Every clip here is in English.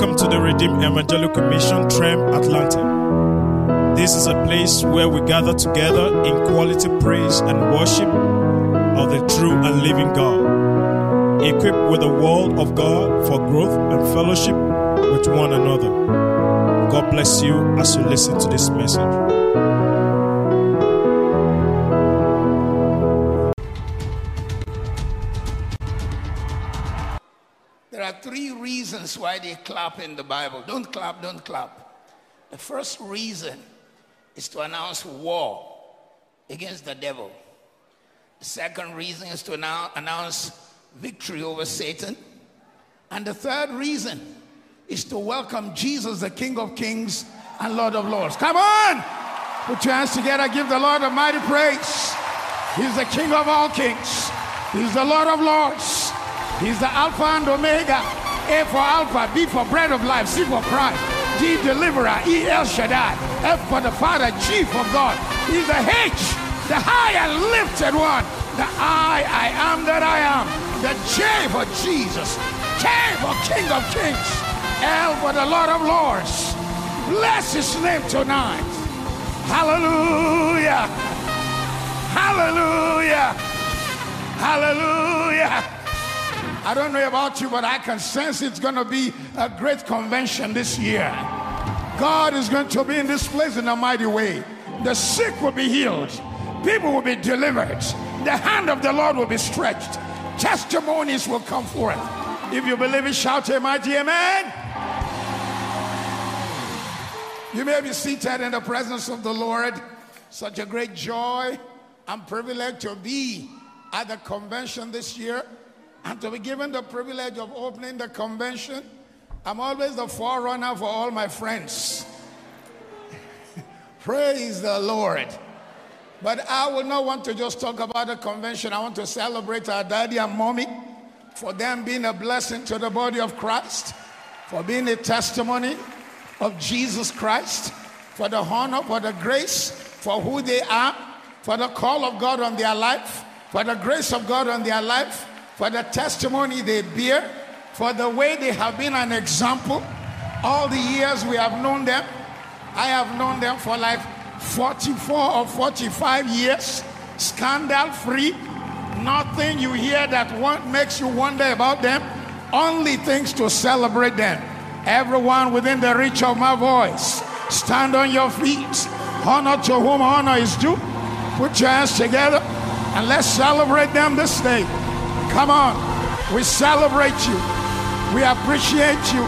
Welcome to the Redeemed Evangelical Mission, Trem, Atlanta. This is a place where we gather together in quality praise and worship of the true and living God, equipped with the Word of God for growth and fellowship with one another. God bless you as you listen to this message. Reasons why they clap in the Bible. Don't clap, don't clap. The first reason is to announce war against the devil. The second reason is to annou- announce victory over Satan. And the third reason is to welcome Jesus, the King of Kings and Lord of Lords. Come on! Put your hands together, give the Lord a mighty praise. He's the King of all kings, He's the Lord of Lords, He's the Alpha and Omega. A for Alpha, B for bread of life, C for Christ, D deliverer, E El Shaddai, F for the Father, G for God. He's the H, the high and lifted one, the I, I am that I am, the J for Jesus, K for King of Kings, L for the Lord of Lords. Bless his name tonight. Hallelujah. Hallelujah. Hallelujah. I don't know about you, but I can sense it's going to be a great convention this year. God is going to be in this place in a mighty way. The sick will be healed, people will be delivered, the hand of the Lord will be stretched, testimonies will come forth. If you believe it, shout a mighty amen. You may be seated in the presence of the Lord. Such a great joy and privilege to be at the convention this year and to be given the privilege of opening the convention. I'm always the forerunner for all my friends. Praise the Lord. But I will not want to just talk about the convention. I want to celebrate our daddy and mommy for them being a blessing to the body of Christ, for being a testimony of Jesus Christ, for the honor, for the grace, for who they are, for the call of God on their life, for the grace of God on their life, for the testimony they bear, for the way they have been an example. All the years we have known them, I have known them for like 44 or 45 years, scandal free. Nothing you hear that one makes you wonder about them, only things to celebrate them. Everyone within the reach of my voice, stand on your feet. Honor to whom honor is due. Put your hands together and let's celebrate them this day. Come on. We celebrate you. We appreciate you.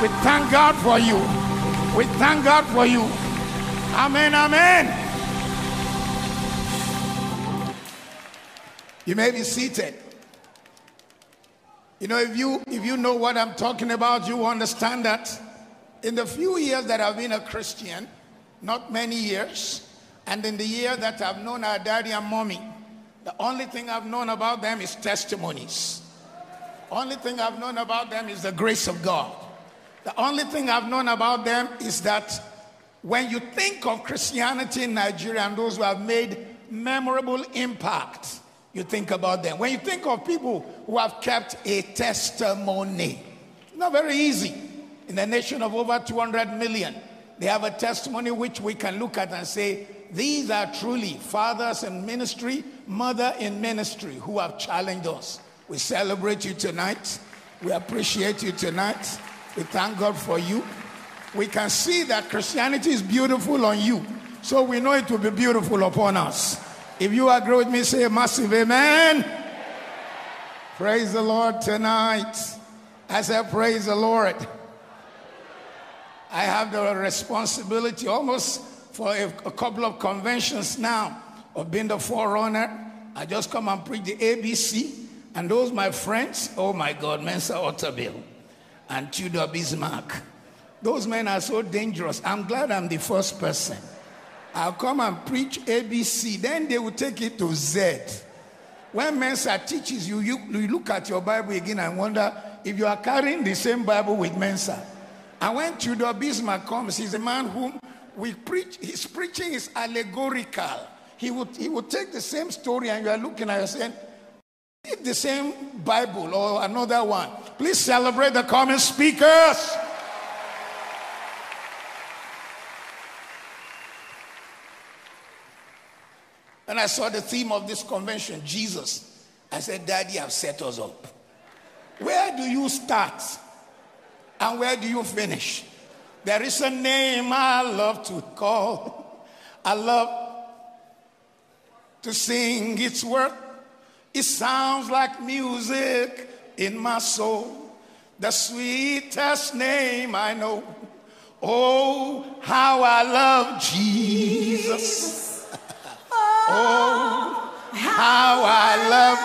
We thank God for you. We thank God for you. Amen. Amen. You may be seated. You know, if you if you know what I'm talking about, you understand that in the few years that I've been a Christian, not many years, and in the year that I've known our daddy and mommy, the only thing I've known about them is testimonies. Only thing I've known about them is the grace of God. The only thing I've known about them is that when you think of Christianity in Nigeria and those who have made memorable impact, you think about them. When you think of people who have kept a testimony, it's not very easy. In a nation of over 200 million, they have a testimony which we can look at and say, these are truly fathers in ministry, mother in ministry who have challenged us. We celebrate you tonight. We appreciate you tonight. We thank God for you. We can see that Christianity is beautiful on you. So we know it will be beautiful upon us. If you agree with me, say a massive amen. Praise the Lord tonight. I said, Praise the Lord. I have the responsibility almost for a, a, couple of conventions now of being the forerunner. I just come and preach the ABC. And those my friends, oh my God, Mensa Otabil and Tudor Bismarck. Those men are so dangerous. I'm glad I'm the first person. I'll come and preach ABC, then they will take it to Z. When Mensa teaches you, you, you look at your Bible again and wonder if you are carrying the same Bible with Mensa. And when Tudor Bismarck comes, he's a man whom we preach, his preaching is allegorical he would, he would take the same story and you are looking at it saying, Read the same Bible or another one. Please celebrate the common speakers. And I saw the theme of this convention, Jesus. I said, Daddy, I've set us up. Where do you start? And where do you finish? There is a name I love to call. I love to sing its worth. It sounds like music in my soul. The sweetest name I know. Oh, how I love Jesus. oh, how I love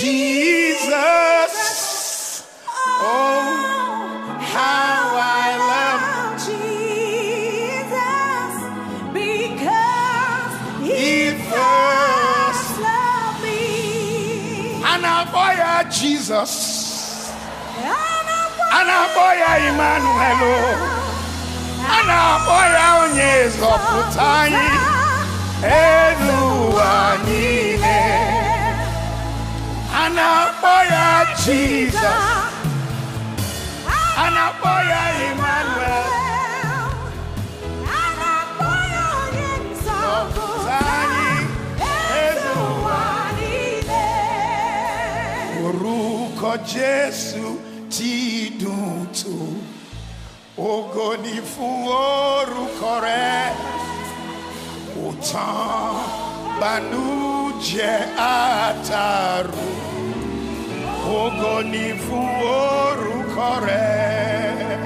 Jesus. Oh, how I love oh, Jesus. Anaboya Emmanuel. Anaboya onye zọpụta anyị elu ụwa niile. Anaboya Jesus. Anaboya Emmanuel. Orúkọ Jésù ti dùn tó. Ògo ni fún orúkọ rẹ̀. Ó tán bànújẹ́ àtàrò. Ògo ni fún orúkọ rẹ̀.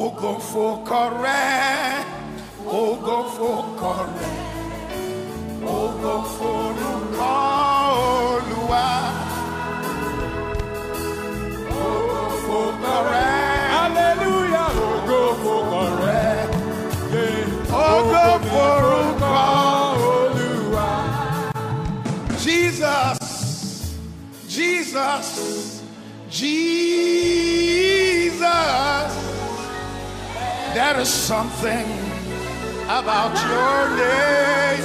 Ògo fòkọ rẹ̀. Ògo fòkọ rẹ̀. Ògo forúkọ Olúwa. Jesus, Jesus, Jesus. There is something about your name.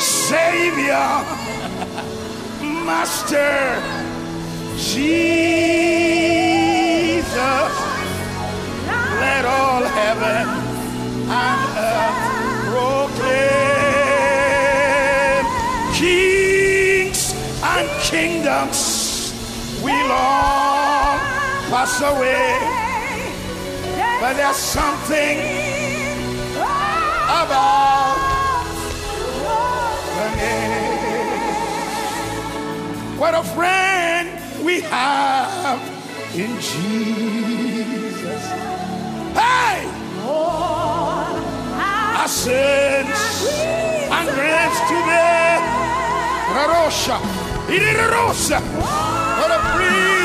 Savior, Master, Jesus, let all heaven and earth proclaim. Kings and kingdoms will all pass away, but there's something about the name. What a friend we have in Jesus. Hey! Our sins and grace today. Rarosha. Irirosa. What a free.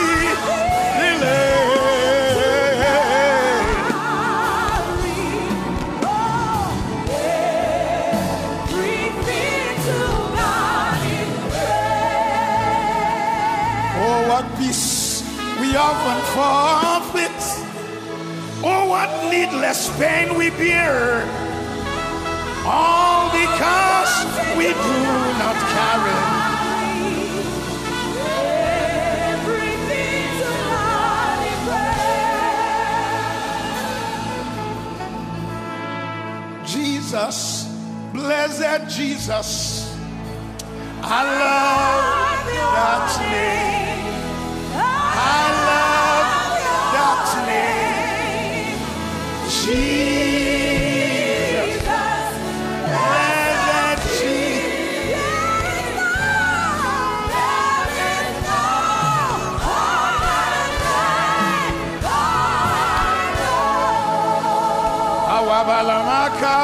Oh, what peace we often forfeit. Needless pain we bear. All because we do not carry Jesus, blessed Jesus. I love that name. I love Awabalamaka,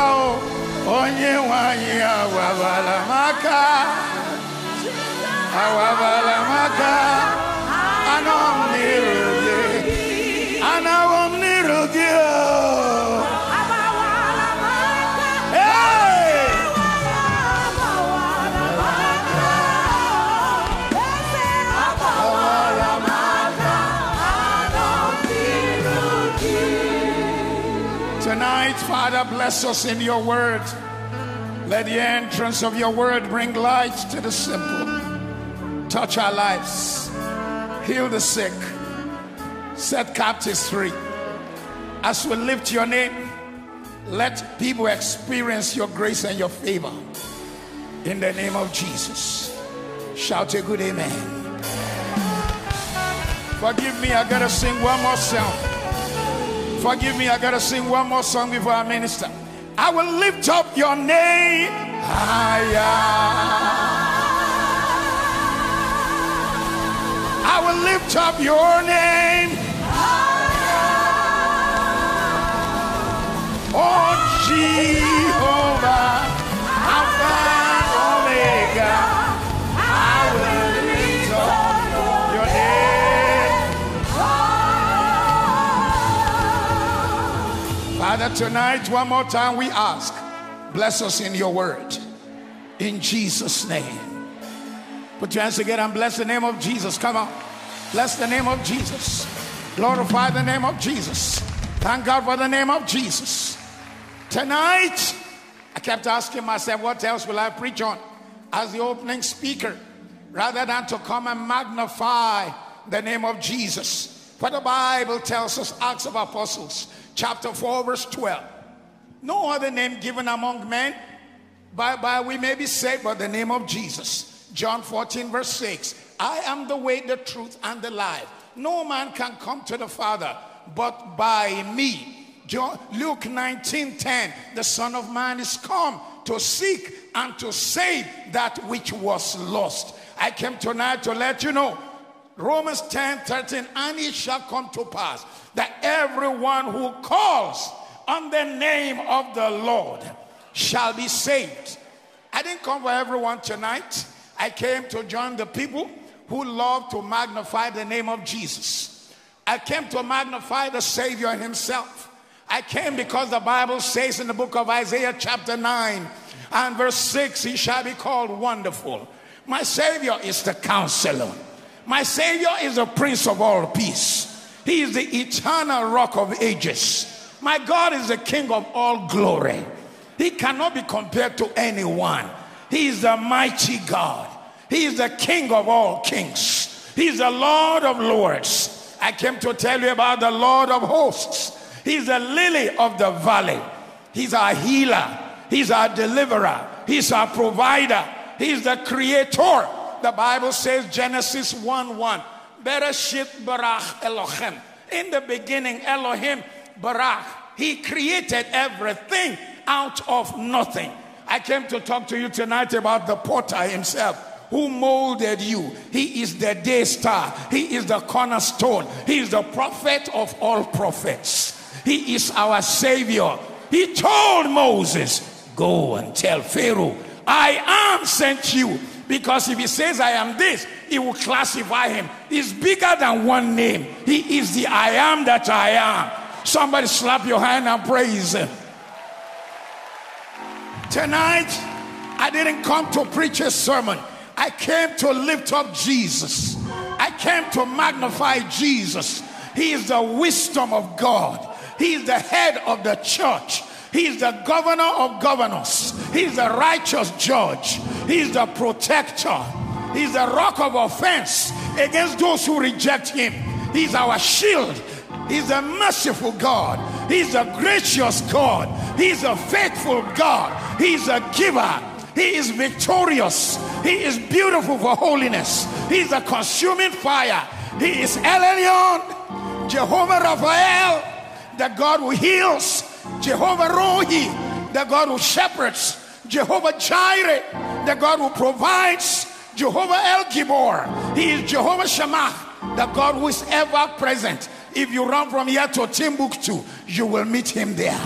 onye nwanyị awabalamaka. Awabalamaka, anọ m Father, bless us in your word. Let the entrance of your word bring light to the simple. Touch our lives. Heal the sick. Set captives free. As we lift your name, let people experience your grace and your favor. In the name of Jesus. Shout a good amen. Forgive me, I gotta sing one more song. Forgive me, I gotta sing one more song before I minister. I will lift up your name higher. I will lift up your name. Higher. Oh Jehovah, Father, tonight, one more time we ask, bless us in your word. In Jesus' name. Put your hands together and bless the name of Jesus. Come on. Bless the name of Jesus. Glorify the name of Jesus. Thank God for the name of Jesus. Tonight, I kept asking myself, what else will I preach on as the opening speaker rather than to come and magnify the name of Jesus? For the Bible tells us, Acts of Apostles, chapter 4, verse 12. No other name given among men by, by we may be saved by the name of Jesus. John 14, verse 6. I am the way, the truth, and the life. No man can come to the Father but by me. John, Luke 19, 10. The Son of Man is come to seek and to save that which was lost. I came tonight to let you know Romans 10 13, and it shall come to pass that everyone who calls on the name of the Lord shall be saved. I didn't come for everyone tonight. I came to join the people who love to magnify the name of Jesus. I came to magnify the Savior himself. I came because the Bible says in the book of Isaiah, chapter 9 and verse 6, he shall be called wonderful. My Savior is the counselor. My Savior is the Prince of all peace. He is the eternal rock of ages. My God is the King of all glory. He cannot be compared to anyone. He is the mighty God. He is the King of all kings. He is the Lord of lords. I came to tell you about the Lord of hosts. He's the lily of the valley. He's our healer. He's our deliverer. He's our provider. He's the creator. The Bible says, Genesis 1 1. Bereshit barach Elohim. In the beginning, Elohim barach. He created everything out of nothing. I came to talk to you tonight about the potter himself who molded you. He is the day star. He is the cornerstone. He is the prophet of all prophets. He is our savior. He told Moses, Go and tell Pharaoh, I am sent you. Because if he says, I am this, he will classify him. He's bigger than one name. He is the I am that I am. Somebody slap your hand and praise him. Tonight, I didn't come to preach a sermon. I came to lift up Jesus. I came to magnify Jesus. He is the wisdom of God. He is the head of the church. He is the governor of governors. He is the righteous judge. He is the protector. He is the rock of offense against those who reject him. He is our shield. He is the merciful God. He is the gracious God. He is a faithful God. He is a giver. He is victorious. He is beautiful for holiness. He is a consuming fire. He is El Elyon, Jehovah Raphael, the God who heals, Jehovah Rohi, the God who shepherds, Jehovah Jireh, the God who provides, Jehovah El Gibor. He is Jehovah Shammah, the God who is ever present. If you run from here to Timbuktu, you will meet him there.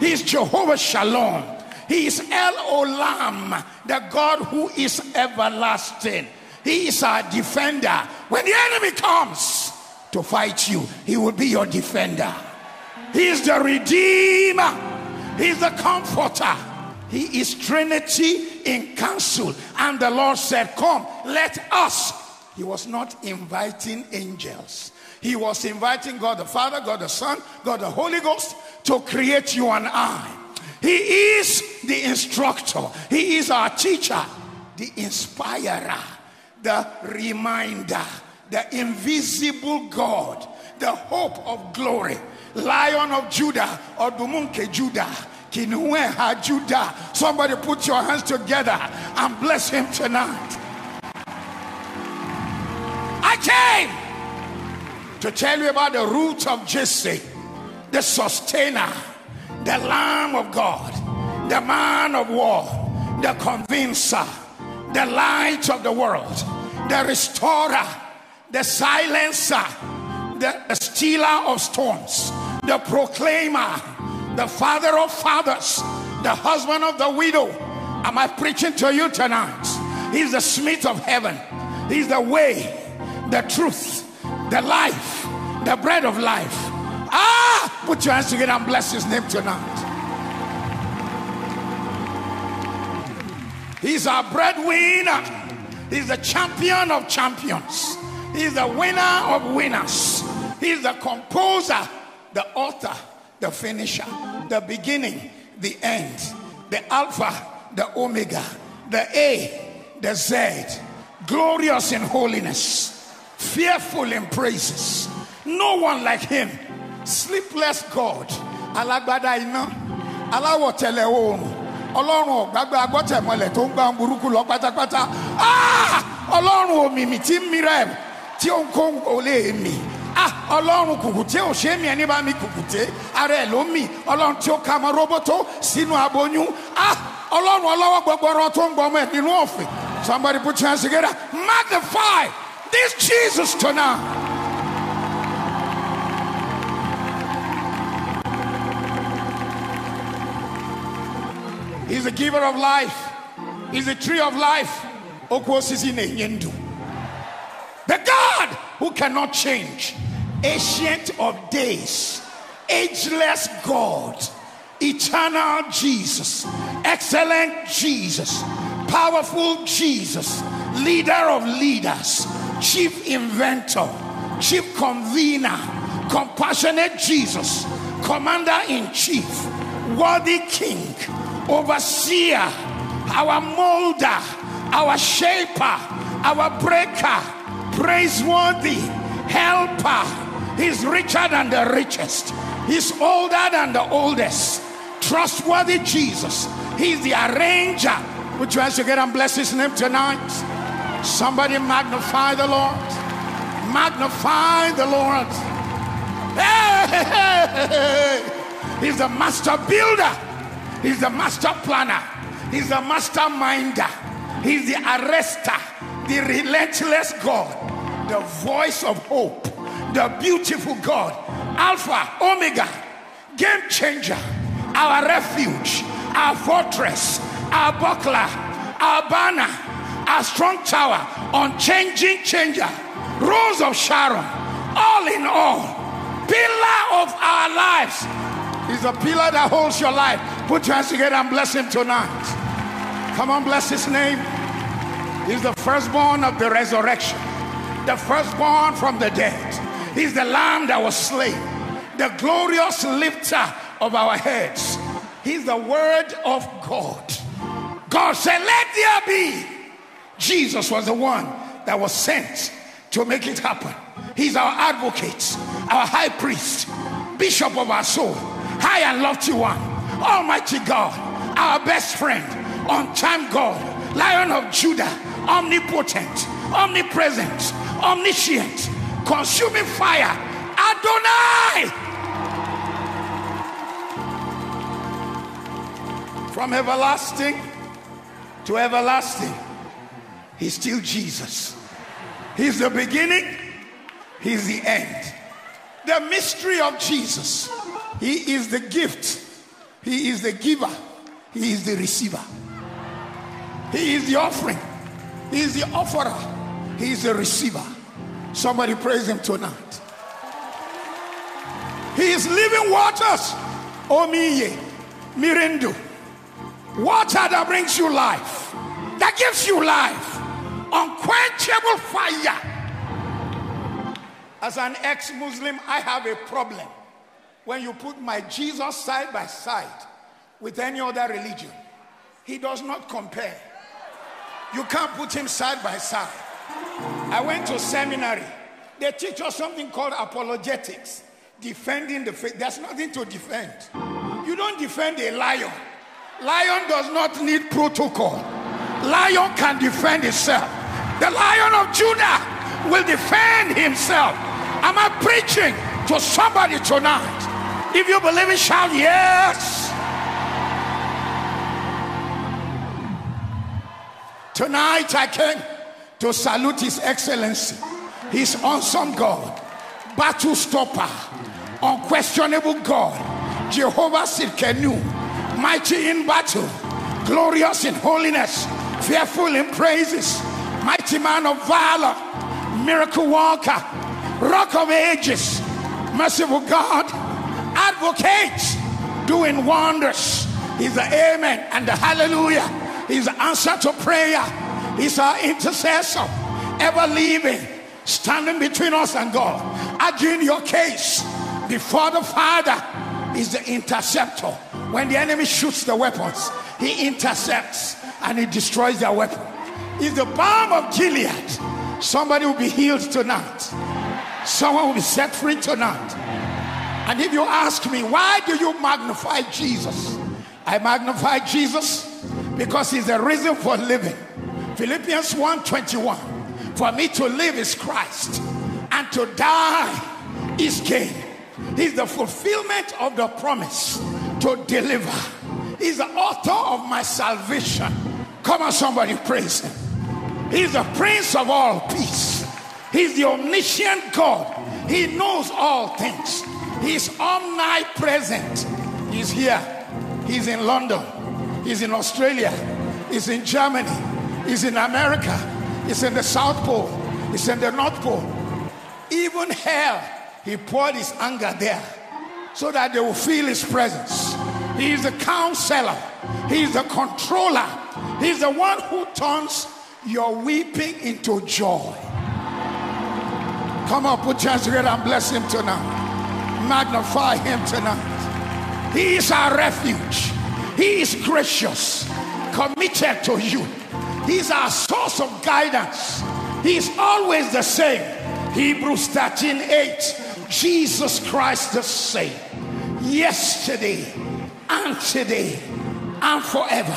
He is Jehovah Shalom. He is El Olam, the God who is everlasting. He is our defender. When the enemy comes to fight you, he will be your defender. He is the redeemer. He is the comforter. He is Trinity in council. And the Lord said, Come, let us. He was not inviting angels. He was inviting God the Father, God the Son, God the Holy Ghost to create you and I. He is the instructor, He is our teacher, the inspirer, the reminder, the invisible God, the hope of glory, Lion of Judah, or Dumunke Judah, ẹ̀ha judah somebody put your hands together and bless him tonight. I came to tell you about the root of Jesse, the sustainer, the Lamb of God, the man of war, the convincer, the light of the world, the restorer, the silencer, the, stealer of storms, the proclaimer, the father of fathers, the husband of the widow. Am I preaching to you tonight? He's the smith of heaven, he's the way, the truth, the life, the bread of life. Ah, put your hands together and bless his name tonight. He's our breadwinner. He's the champion of champions. He's the winner of winners. He's the composer, the author, the finisher, the beginning, the end, the Alpha, the Omega, the A, the Z, glorious in holiness, fearful in praises. No one like him. Sleepless God. Alágbádá iná. Aláwọ̀ agbọ́tẹ̀mọlẹ̀ tó ń gbá burúkú lọ pátápátá. Ah! Ọlọ́run tí ń tí ń kó ò lè mì. Ah! Ọlọ́run kùkùté ò ṣe é mi ẹni bá mi kùkùté. Ara ẹ̀ ló mì. Ọlọ́run tí ó ka mọ róbótó sínú aboyún. Ah! Ọlọ́run ọlọ́wọ́ gbọgbọrọ tó ń gbọmọ ẹ̀ nínú. Somebody put your hands together. Magnify this Jesus tonight. He's the giver of life. He's the tree of life. Okwosisi na-enye The God who cannot change. Ancient of days. Ageless God. Eternal Jesus. Excellent Jesus. Powerful Jesus. Leader of leaders. Chief inventor. Chief convener. Compassionate Jesus. Commander in chief. Worthy king overseer, our molder, our shaper, our breaker, praiseworthy, helper. He's richer than the richest, he's older than the oldest. Trustworthy Jesus, he's the arranger. Would you ask to get and bless his name tonight? Somebody magnify the Lord. Magnify the Lord. Hey. He's the master builder. He's the master planner. He's the master minder. He's the arrester, the relentless God, the voice of hope, the beautiful God, Alpha, Omega, game changer, our refuge, our fortress, our buckler, our banner, our strong tower, unchanging changer, rose of Sharon, all in all, pillar of our lives. He's a pillar that holds your life. Put your hands together and bless him tonight. Come on, bless his name. He's the firstborn of the resurrection, the firstborn from the dead. He's the lamb that was slain, the glorious lifter of our heads. He's the word of God. God said, Let there be. Jesus was the one that was sent to make it happen. He's our advocate, our high priest, bishop of our soul, high and lofty one, almighty God, our best friend, on time God, lion of Judah, omnipotent, omnipresent, omniscient, consuming fire, Adonai. From everlasting to everlasting, he's still Jesus. He's the beginning, he's the end. The mystery of Jesus. He is the gift, he is the giver, he is the receiver. He is the offering, he is the offerer, he is the receiver. Somebody praise him tonight. He is living waters. Omiye, Mirindu. Water that brings you life, that gives you life, unquenchable fire. As an ex Muslim, I have a problem when you put my Jesus side by side with any other religion. He does not compare. You can't put him side by side. I went to seminary. They teach us something called apologetics, defending the faith. There's nothing to defend. You don't defend a lion. Lion does not need protocol. Lion can defend itself. The lion of Judah will defend himself. Am I preaching to somebody tonight? If you believe it, shout yes. Tonight I came to salute His Excellency, His awesome God, battle stopper, unquestionable God, Jehovah Sidkenu, mighty in battle, glorious in holiness, fearful in praises, mighty man of valor, miracle worker, rock of ages, merciful God, advocate, doing wonders. He's the amen and the hallelujah. He's the answer to prayer. He's our intercessor, ever living, standing between us and God, arguing your case before the Father. Is the interceptor. When the enemy shoots the weapons, he intercepts and he destroys their weapon. Is the balm of Gilead. Somebody will be healed tonight. Someone will be set free tonight. And if you ask me, why do you magnify Jesus? I magnify Jesus because he's the reason for living. Philippians 1:21. For me to live is Christ, and to die is gain. He's the fulfillment of the promise to deliver. He's the author of my salvation. Come on, somebody praise him. He's the prince of all peace. He's the omniscient God. He knows all things. He's omnipresent. He's here. He's in London. He's in Australia. He's in Germany. He's in America. He's in the South Pole. He's in the North Pole. Even hell, he poured his anger there so that they will feel his presence. He is the counselor. He is the controller. He's the one who turns your weeping into joy. Come on, put your hands together and bless him tonight. Magnify him tonight. He is our refuge. He is gracious, committed to you. He's our source of guidance. He's always the same. Hebrews 13 8. Jesus Christ the same. Yesterday and today and forever.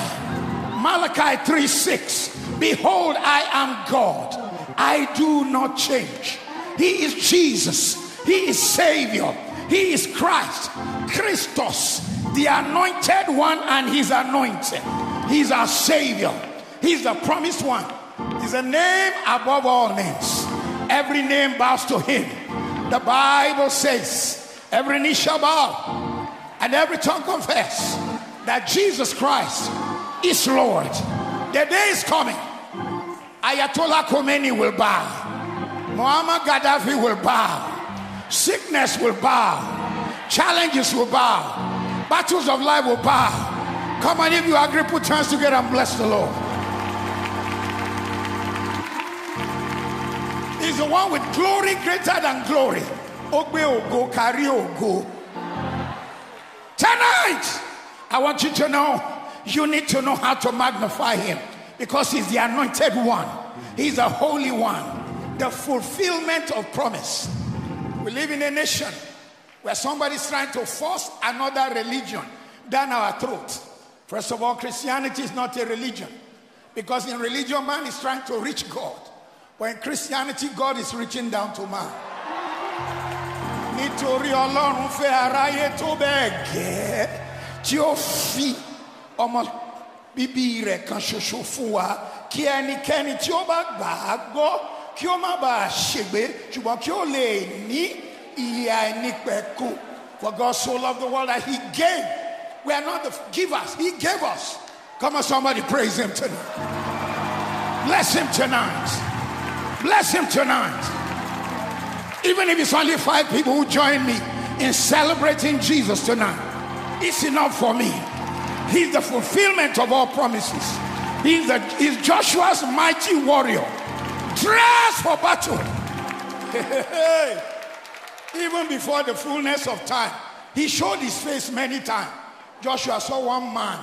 Malachi 3 6. Behold, I am God. I do not change. He is Jesus. He is Savior. He is Christ. Christos, the anointed one, and He's anointed. He's our Savior. He's the promised one. He's a name above all names. Every name bows to Him. The Bible says, every knee shall bow and every tongue confess that Jesus Christ is Lord. The day is coming. Ayatollah Khomeini will bow. Muammar Gaddafi will bow. Sickness will bow. Challenges will bow. Battles of life will bow. Come on, if you agree, put hands together and bless the Lord. He's the one with glory greater than glory. Ogbe ogo, carry ogo. Tonight, I want you to know you need to know how to magnify him because he's the anointed one, he's the holy one, the fulfillment of promise. We live in a nation where somebody's trying to force another religion down our throat. First of all, Christianity is not a religion because in religion, man is trying to reach God. But in Christianity, God is reaching down to man. Bíbí rẹ̀ kan ṣoṣo fún wa kí ẹnikẹ́ni tí ó bá gbà á gbọ́ kí ó má bàa ṣègbé ṣùgbọ́n kí ó lè ní. For God so loved the world that He gave. We are not the givers, He gave us. Come on, somebody praise Him tonight. Bless Him tonight. Bless him tonight. Even if it's only five people who join me in celebrating Jesus tonight, it's enough for me. He's the fulfillment of all promises. He's, the, he's Joshua's mighty warrior, dressed for battle. Even before the fullness of time, he showed his face many times. Joshua saw one man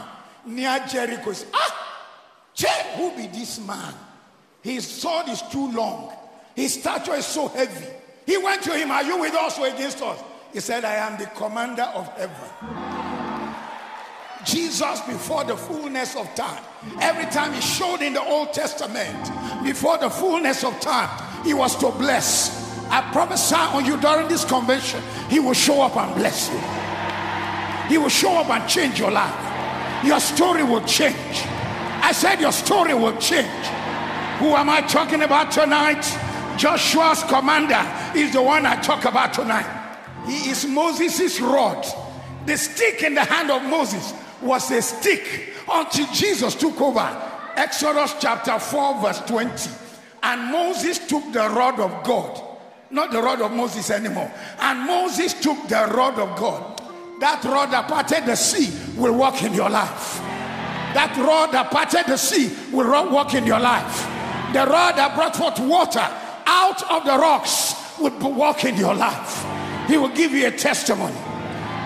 near Jericho. Said, Ah, Che, who be this man? His sword is too long. His stature is so heavy. He went to him, Are you with us or against us? He said, I am the commander of heaven. Jesus before the fullness of time. Every time he showed in the Old Testament, before the fullness of time, he was to bless. I prophesy on you during this convention, he will show up and bless you. He will show up and change your life. Your story will change. I said, Your story will change. Who am I talking about tonight? Joshua's commander is the one I talk about tonight. He is Moses' rod. The stick in the hand of Moses was a stick until Jesus took over. Exodus chapter 4, verse 20. And Moses took the rod of God, not the rod of Moses anymore. And Moses took the rod of God. That rod that parted the sea will walk in your life. That rod that parted the sea will walk in your life. The rod that brought forth water out of the rocks will walk in your life. He will give you a testimony.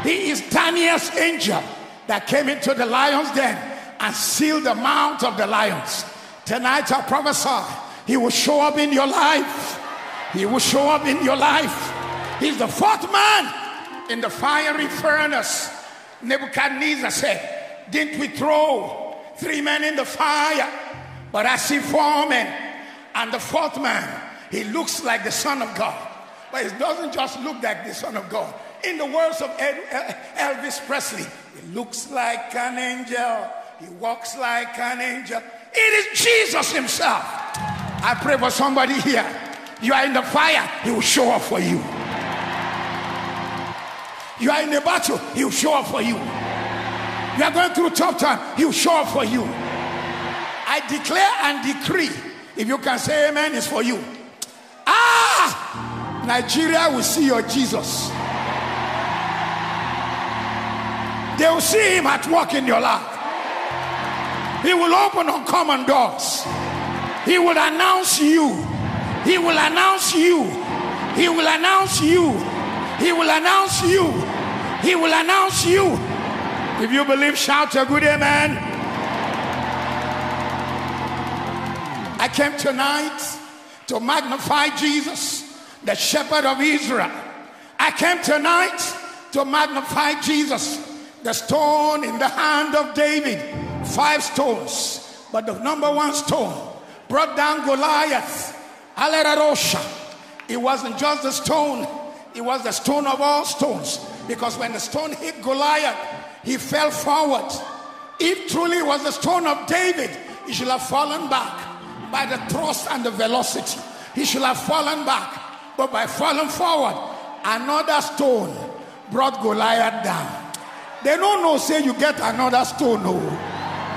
He is Daniel's angel that came into the lion's den and sealed the mouth of the lions. Tonight I prophesy, he will show up in your life. He will show up in your life. He's the fourth man in the fiery furnace. Nebuchadnezzar said, Didn't we throw three men in the fire? But I see four men, and the fourth man, he looks like the Son of God. But it doesn't just look like the Son of God. In the words of El- uh, Elvis Presley, he looks like an angel, he walks like an angel. It is Jesus Himself. I pray for somebody here. You are in the fire, He will show up for you. You are in a battle, He will show up for you. You are going through tough time, He will show up for you. I declare and decree, if you can say amen, it's for you. Ah! Nigeria will see your Jesus. They will see him at work in your life. He will open uncommon doors. He will announce you. He will announce you. He will announce you. He will announce you. He will announce you. If you believe, shout a good amen. I came tonight to magnify Jesus, the shepherd of Israel. I came tonight to magnify Jesus, the stone in the hand of David. Five stones, but the number one stone brought down Goliath. It wasn't just the stone, it was the stone of all stones. Because when the stone hit Goliath, he fell forward. If truly it was the stone of David, he should have fallen back by the thrust and the velocity. He should have fallen back. But by falling forward, another stone brought Goliath down. They don't know, say you get another stone, no.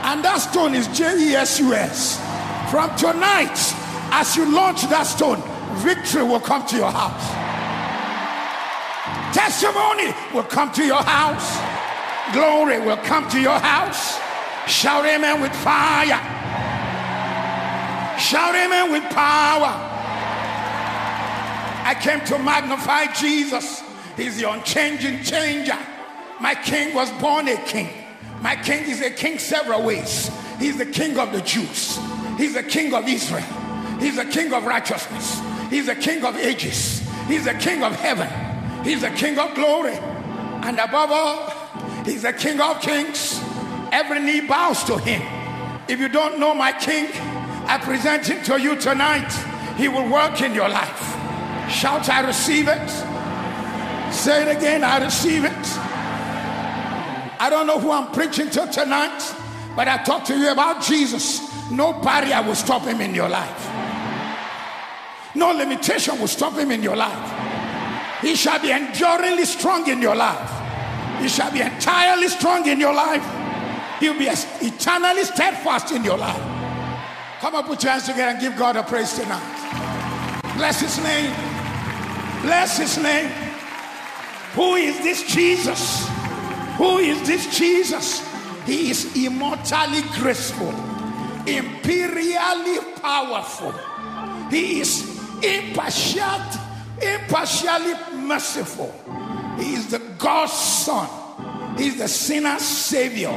And that stone is J E S U S. From tonight, as you launch that stone, victory will come to your house. Testimony will come to your house. Glory will come to your house. Shout amen with fire. Shout amen with power. I came to magnify Jesus. He's the unchanging changer. My king was born a king. My king is a king several ways. He's the king of the Jews. He's the king of Israel. He's the king of righteousness. He's the king of ages. He's the king of heaven. He's the king of glory. And above all, he's the king of kings. Every knee bows to him. If you don't know my king, I present him to you tonight. He will work in your life. Shout, I receive it. Say it again, I receive it. I don't know who I'm preaching to tonight, but I talk to you about Jesus. No barrier will stop him in your life. No limitation will stop him in your life. He shall be enduringly strong in your life. He shall be entirely strong in your life. He'll be eternally steadfast in your life. Come up, put your hands together and give God a praise tonight. Bless his name. Bless his name. Who is this Jesus? Who is this Jesus? He is immortally graceful, imperially powerful. He is impartial, impartially merciful. He is the God's Son. He is the sinner's Savior.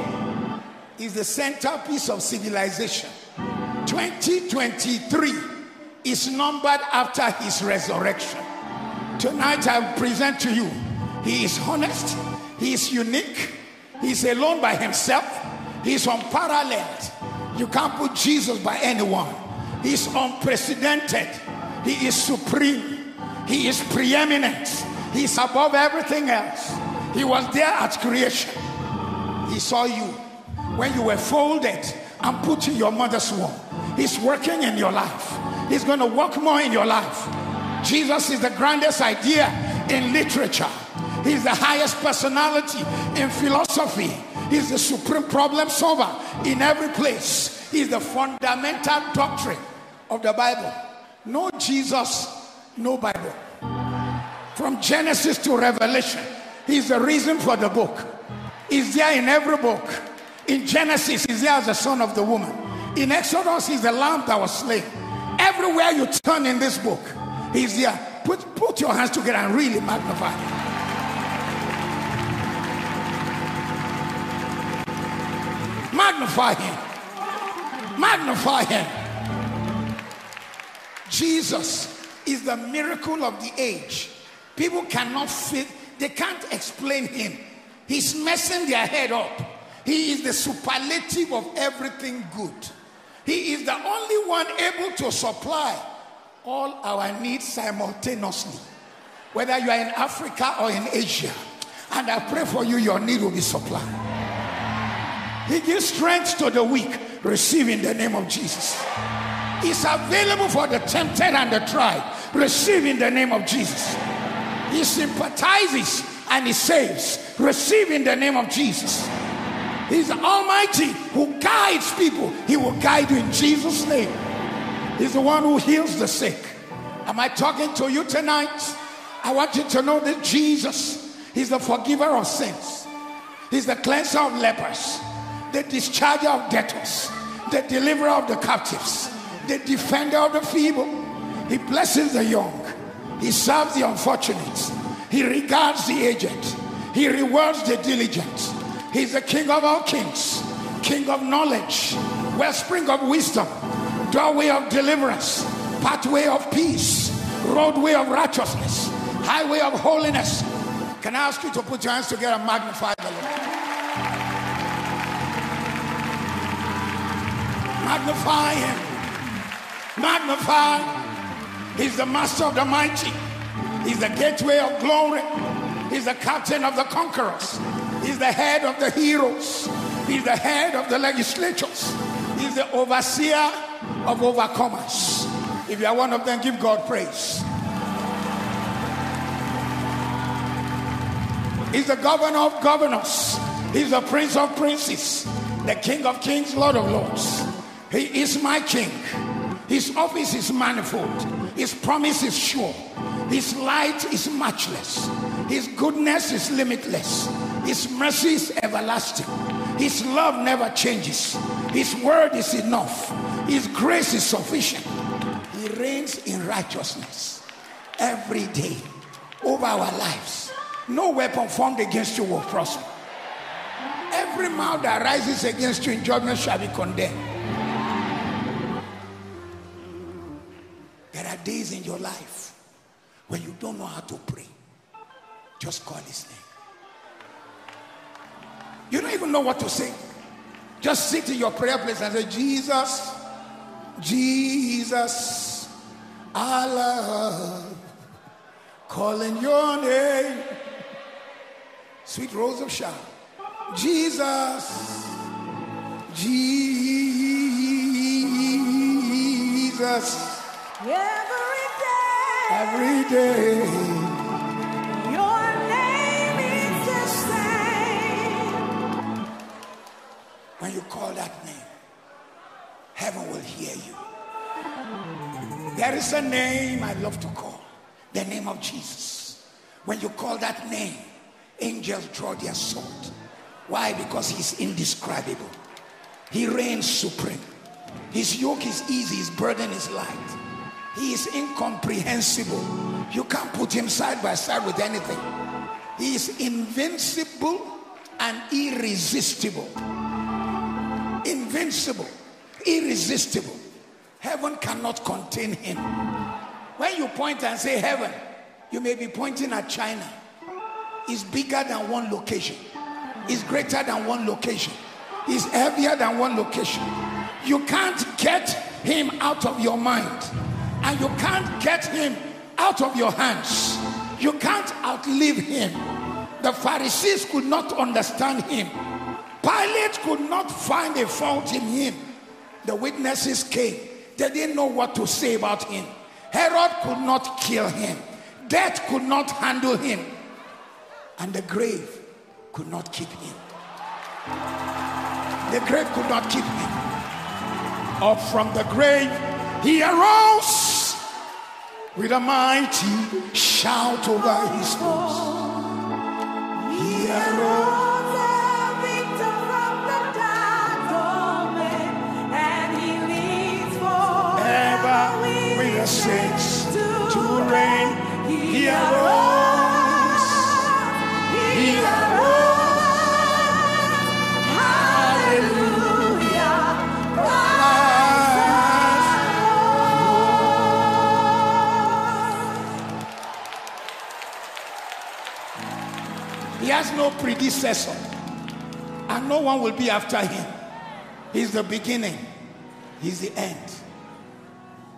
He is the centerpiece of civilization. 2023 is numbered after his resurrection. Tonight I present to you, he is honest, he is unique, He's alone by himself. He's unparalleled. You can't put Jesus by anyone. He's unprecedented. He is supreme. He is preeminent. He's above everything else. He was there at creation. He saw you when you were folded and put in your mother's womb. He's working in your life. He's going to work more in your life. Jesus is the grandest idea in literature. He's the highest personality in philosophy. He's the supreme problem solver in every place. He's the fundamental doctrine of the Bible. No Jesus, no Bible. From Genesis to Revelation, He's the reason for the book. He's there in every book. In Genesis, He's there as the son of the woman. In Exodus, He's the lamb that was slain. Everywhere you turn in this book, He's there. Put, put your hands together and really magnify Him. Magnify him. Magnify him. Jesus is the miracle of the age. People cannot fit, they can't explain him. He's messing their head up. He is the superlative of everything good. He is the only one able to supply all our needs simultaneously, whether you are in Africa or in Asia. And I pray for you, your need will be supplied. He gives strength to the weak. Receive in the name of Jesus. He's available for the tempted and the tried. Receive in the name of Jesus. He sympathizes and he saves. Receive in the name of Jesus. He's the Almighty who guides people. He will guide you in Jesus' name. He's the one who heals the sick. Am I talking to you tonight? I want you to know that Jesus, He's the forgiver of sins. He's the cleanser of lepers, the discharger of debtors, the deliverer of the captives, the defender of the feeble. He blesses the young. He serves the unfortunate. He regards the aged. He rewards the diligent. He's the King of all kings, King of knowledge, wellspring of wisdom, doorway of deliverance, pathway of peace, roadway of righteousness, highway of holiness. Can I ask you to put your hands together and magnify the Lord? Magnify Him. Magnify. He's the master of the mighty. He's the gateway of glory. He's the captain of the conquerors. He's the head of the heroes. He's the head of the legislatures. He's the overseer of overcomers. If you are one of them, give God praise. He's the governor of governors. He's the prince of princes, the king of kings, lord of lords. He is my king. His office is manifold. His promise is sure. His light is matchless. His goodness is limitless. His mercy is everlasting. His love never changes. His word is enough. His grace is sufficient. He reigns in righteousness every day over our lives. No weapon formed against you will prosper. Every mouth that rises against you in judgment shall be condemned. Days in your life when you don't know how to pray. Just call his name. You don't even know what to say. Just sit in your prayer place and say, Jesus, Jesus, I love calling your name. Sweet Rose of Sharon. Jesus, Jesus, Every day, every day. your name is the same. When you call that name, heaven will hear you. There is a name I love to call the name of Jesus. When you call that name, angels draw their sword. Why? Because he's indescribable. He reigns supreme. His yoke is easy, his burden is light. He is incomprehensible. You can't put him side by side with anything. He is invincible and irresistible. Invincible, irresistible. Heaven cannot contain him. When you point and say heaven, you may be pointing at China. It's bigger than one location. is greater than one location, is heavier than one location. You can't get him out of your mind, and you can't get him out of your hands. You can't outlive him. The Pharisees could not understand him. Pilate could not find a fault in him. The witnesses came. They didn't know what to say about him. Herod could not kill him. Death could not handle him. And the grave could not keep him. The grave could not keep him. Up from the grave, he arose with a mighty shout over his foes. He arose. Ever with the saints to reign. He arose. Has no predecessor, and no one will be after him. He's the beginning, he's the end.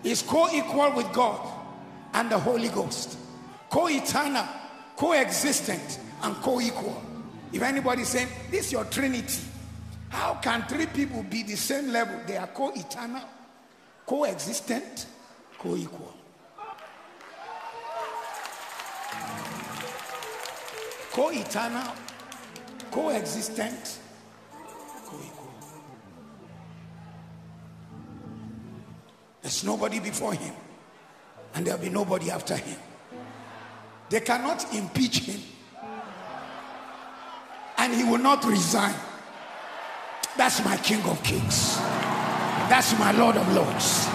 He's co equal with God and the Holy Ghost, co eternal, co-existent, and co equal. If anybody saying, This is your Trinity, how can three people be the same level? They are co eternal, co existent, co equal. Co eternal, co existent, co equal. There's nobody before him, and there'll be nobody after him. They cannot impeach him, and he will not resign. That's my King of Kings. That's my Lord of Lords.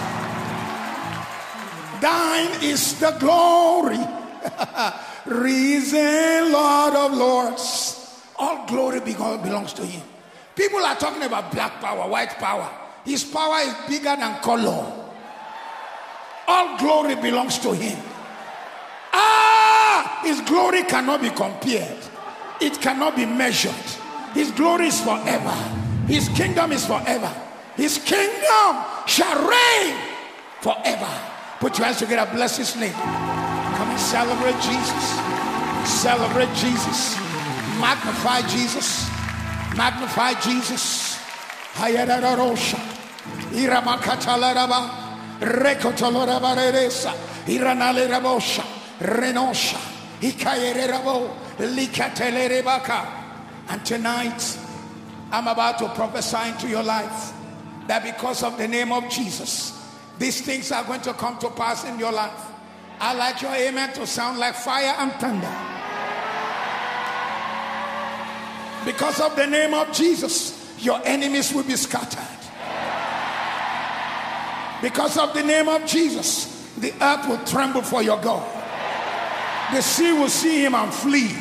Thine is the glory, risen Lord of Lords. All glory belongs to Him. People are talking about black power, white power. His power is bigger than color. All glory belongs to Him. Ah, His glory cannot be compared, it cannot be measured. His glory is forever, His kingdom is forever. His kingdom shall reign forever. Put your hands together, bless His name. Come and celebrate Jesus. Celebrate Jesus. Magnify Jesus. Magnify Jesus. Hayararosha. Iramakachalaraba. Rekotolorabareresa. Iranalerabosha. Renosha. Ikayererabo. Likatelerebaka. And tonight, I'm about to prophesy into your life that because of the name of Jesus, these things are going to come to pass in your life. I like your amen to sound like fire and thunder. Because of the name of Jesus, your enemies will be scattered. Because of the name of Jesus, the earth will tremble for your God. The sea will see him and flee.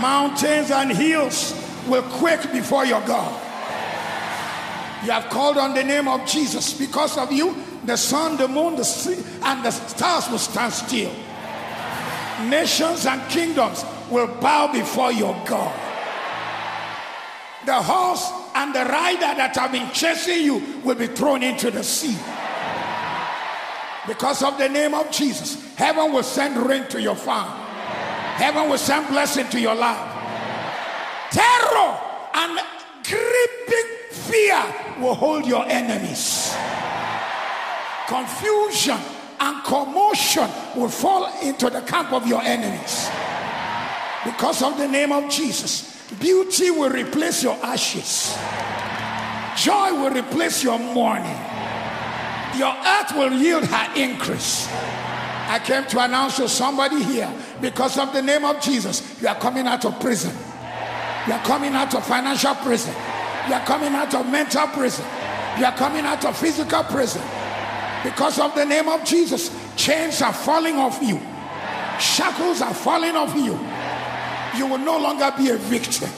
Mountains and hills will quake before your God. You have called on the name of Jesus. Because of you, the sun, the moon, the sea, and the stars will stand still. Nations and kingdoms will bow before your God. The horse and the rider that have been chasing you will be thrown into the sea. Because of the name of Jesus, heaven will send rain to your farm. Heaven will send blessing to your life. Terror and gripping fear will hold your enemies. Confusion and commotion will fall into the camp of your enemies. Because of the name of Jesus, beauty will replace your ashes, joy will replace your mourning, your earth will yield her increase. I came to announce to somebody here because of the name of Jesus, you are coming out of prison. You are coming out of financial prison. You are coming out of mental prison. You are coming out of physical prison. Because of the name of Jesus, chains are falling off you, shackles are falling off you. You will no longer be a victim,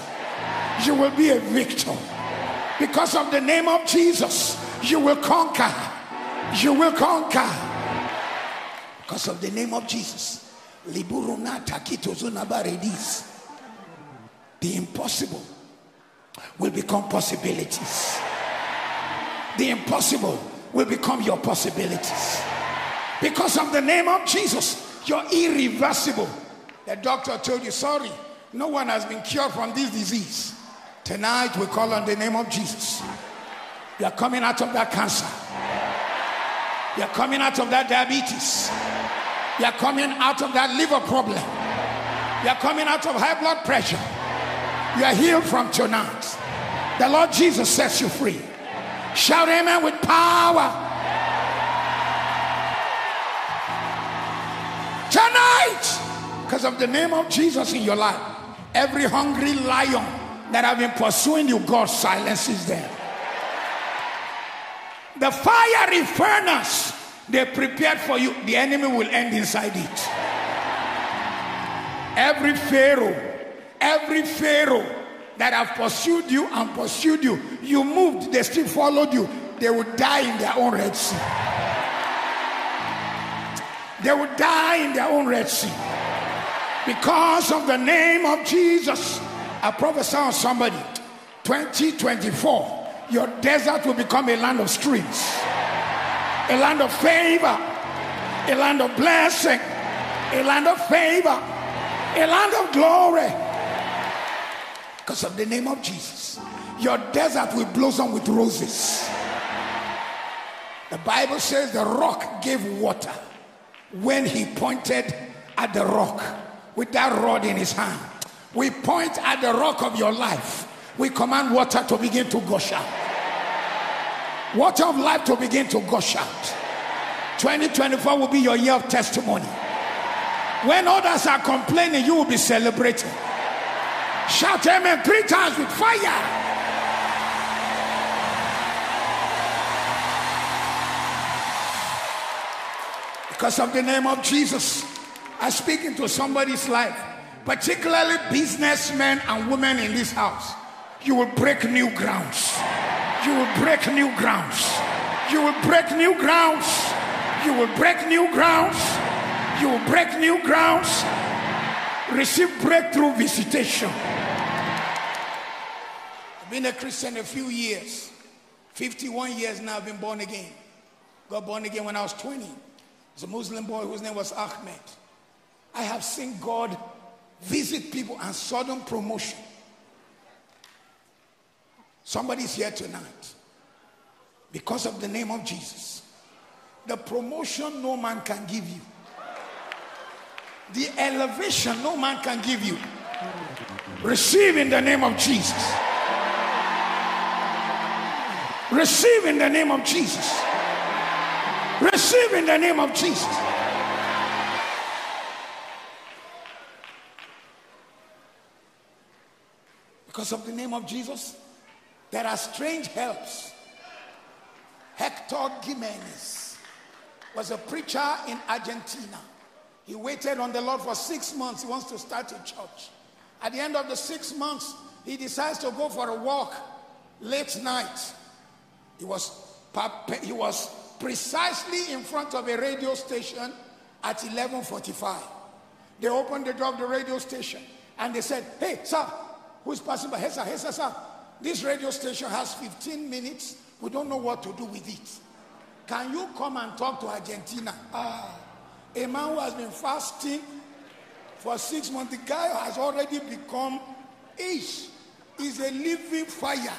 you will be a victor. Because of the name of Jesus, you will conquer. You will conquer. Because of the name of Jesus. The impossible will become possibilities. The impossible will become your possibilities. Because of the name of Jesus, you're irreversible. The doctor told you, sorry, no one has been cured from this disease. Tonight we call on the name of Jesus. You are coming out of that cancer. You are coming out of that diabetes. You are coming out of that liver problem. You are coming out of high blood pressure. You are healed from tonight. The Lord Jesus sets you free. Shout amen with power. Tonight, because of the name of Jesus in your life, every hungry lion that have been pursuing you, God silences them. The fiery furnace they prepared for you, the enemy will end inside it. Every Pharaoh, every Pharaoh that have pursued you and pursued you, you moved, they still followed you, they will die in their own Red Sea. They will die in their own Red Sea. Because of the name of Jesus, I prophesy on somebody 2024, your desert will become a land of streams, a land of favor, a land of blessing, a land of favor, a land of glory. Because of the name of Jesus, your desert will blossom with roses. The Bible says the rock gave water when he pointed at the rock with that rod in his hand. We point at the rock of your life. We command water to begin to gush out. Water of life to begin to gush out. 2024 will be your year of testimony. When others are complaining, you will be celebrating. Shout amen three times with fire. Because of the name of Jesus, I speak into somebody's life, particularly businessmen and women in this house. You will break new grounds. You will break new grounds. You will break new grounds. You will break new grounds. You will break new grounds. Receive breakthrough visitation. Been a Christian a few years. 51 years now, I've been born again. Got born again when I was 20. It's a Muslim boy whose name was Ahmed. I have seen God visit people and sudden promotion. Somebody's here tonight because of the name of Jesus. The promotion no man can give you, the elevation no man can give you. Receive in the name of Jesus. Receive in the name of Jesus. Receive in the name of Jesus. Because of the name of Jesus, there are strange helps. Hector Giménez was a preacher in Argentina. He waited on the Lord for six months. He wants to start a church. At the end of the six months, he decides to go for a walk late night. He was, he was precisely in front of a radio station at 11:45. They opened the door of the radio station and they said, "Hey, sir, who's passing by? Hey, sir, hey, sir, sir. This radio station has 15 minutes. We don't know what to do with it. Can you come and talk to Argentina?" Ah, a man who has been fasting for six months. The guy has already become ish. Is a living fire.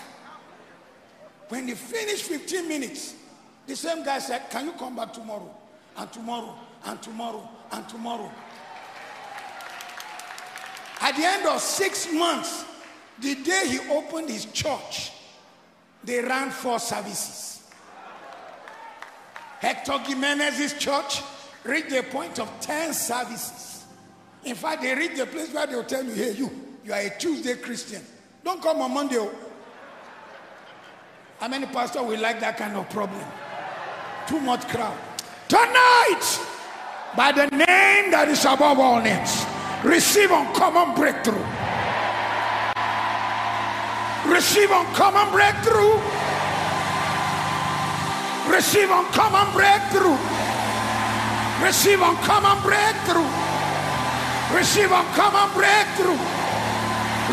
When he finished 15 minutes, the same guy said, Can you come back tomorrow? And tomorrow, and tomorrow, and tomorrow. At the end of six months, the day he opened his church, they ran four services. Hector Giménez's church reached a point of 10 services. In fact, they reached the place where they'll tell you, hey, you, you are a Tuesday Christian. Don't come on Monday. Oh. Oh." How many pastors will like that kind of problem? Too much crowd. Tonight, by the name that is above all names, receive uncommon breakthrough. Receive uncommon breakthrough. Receive uncommon breakthrough. Receive uncommon breakthrough. Receive uncommon breakthrough.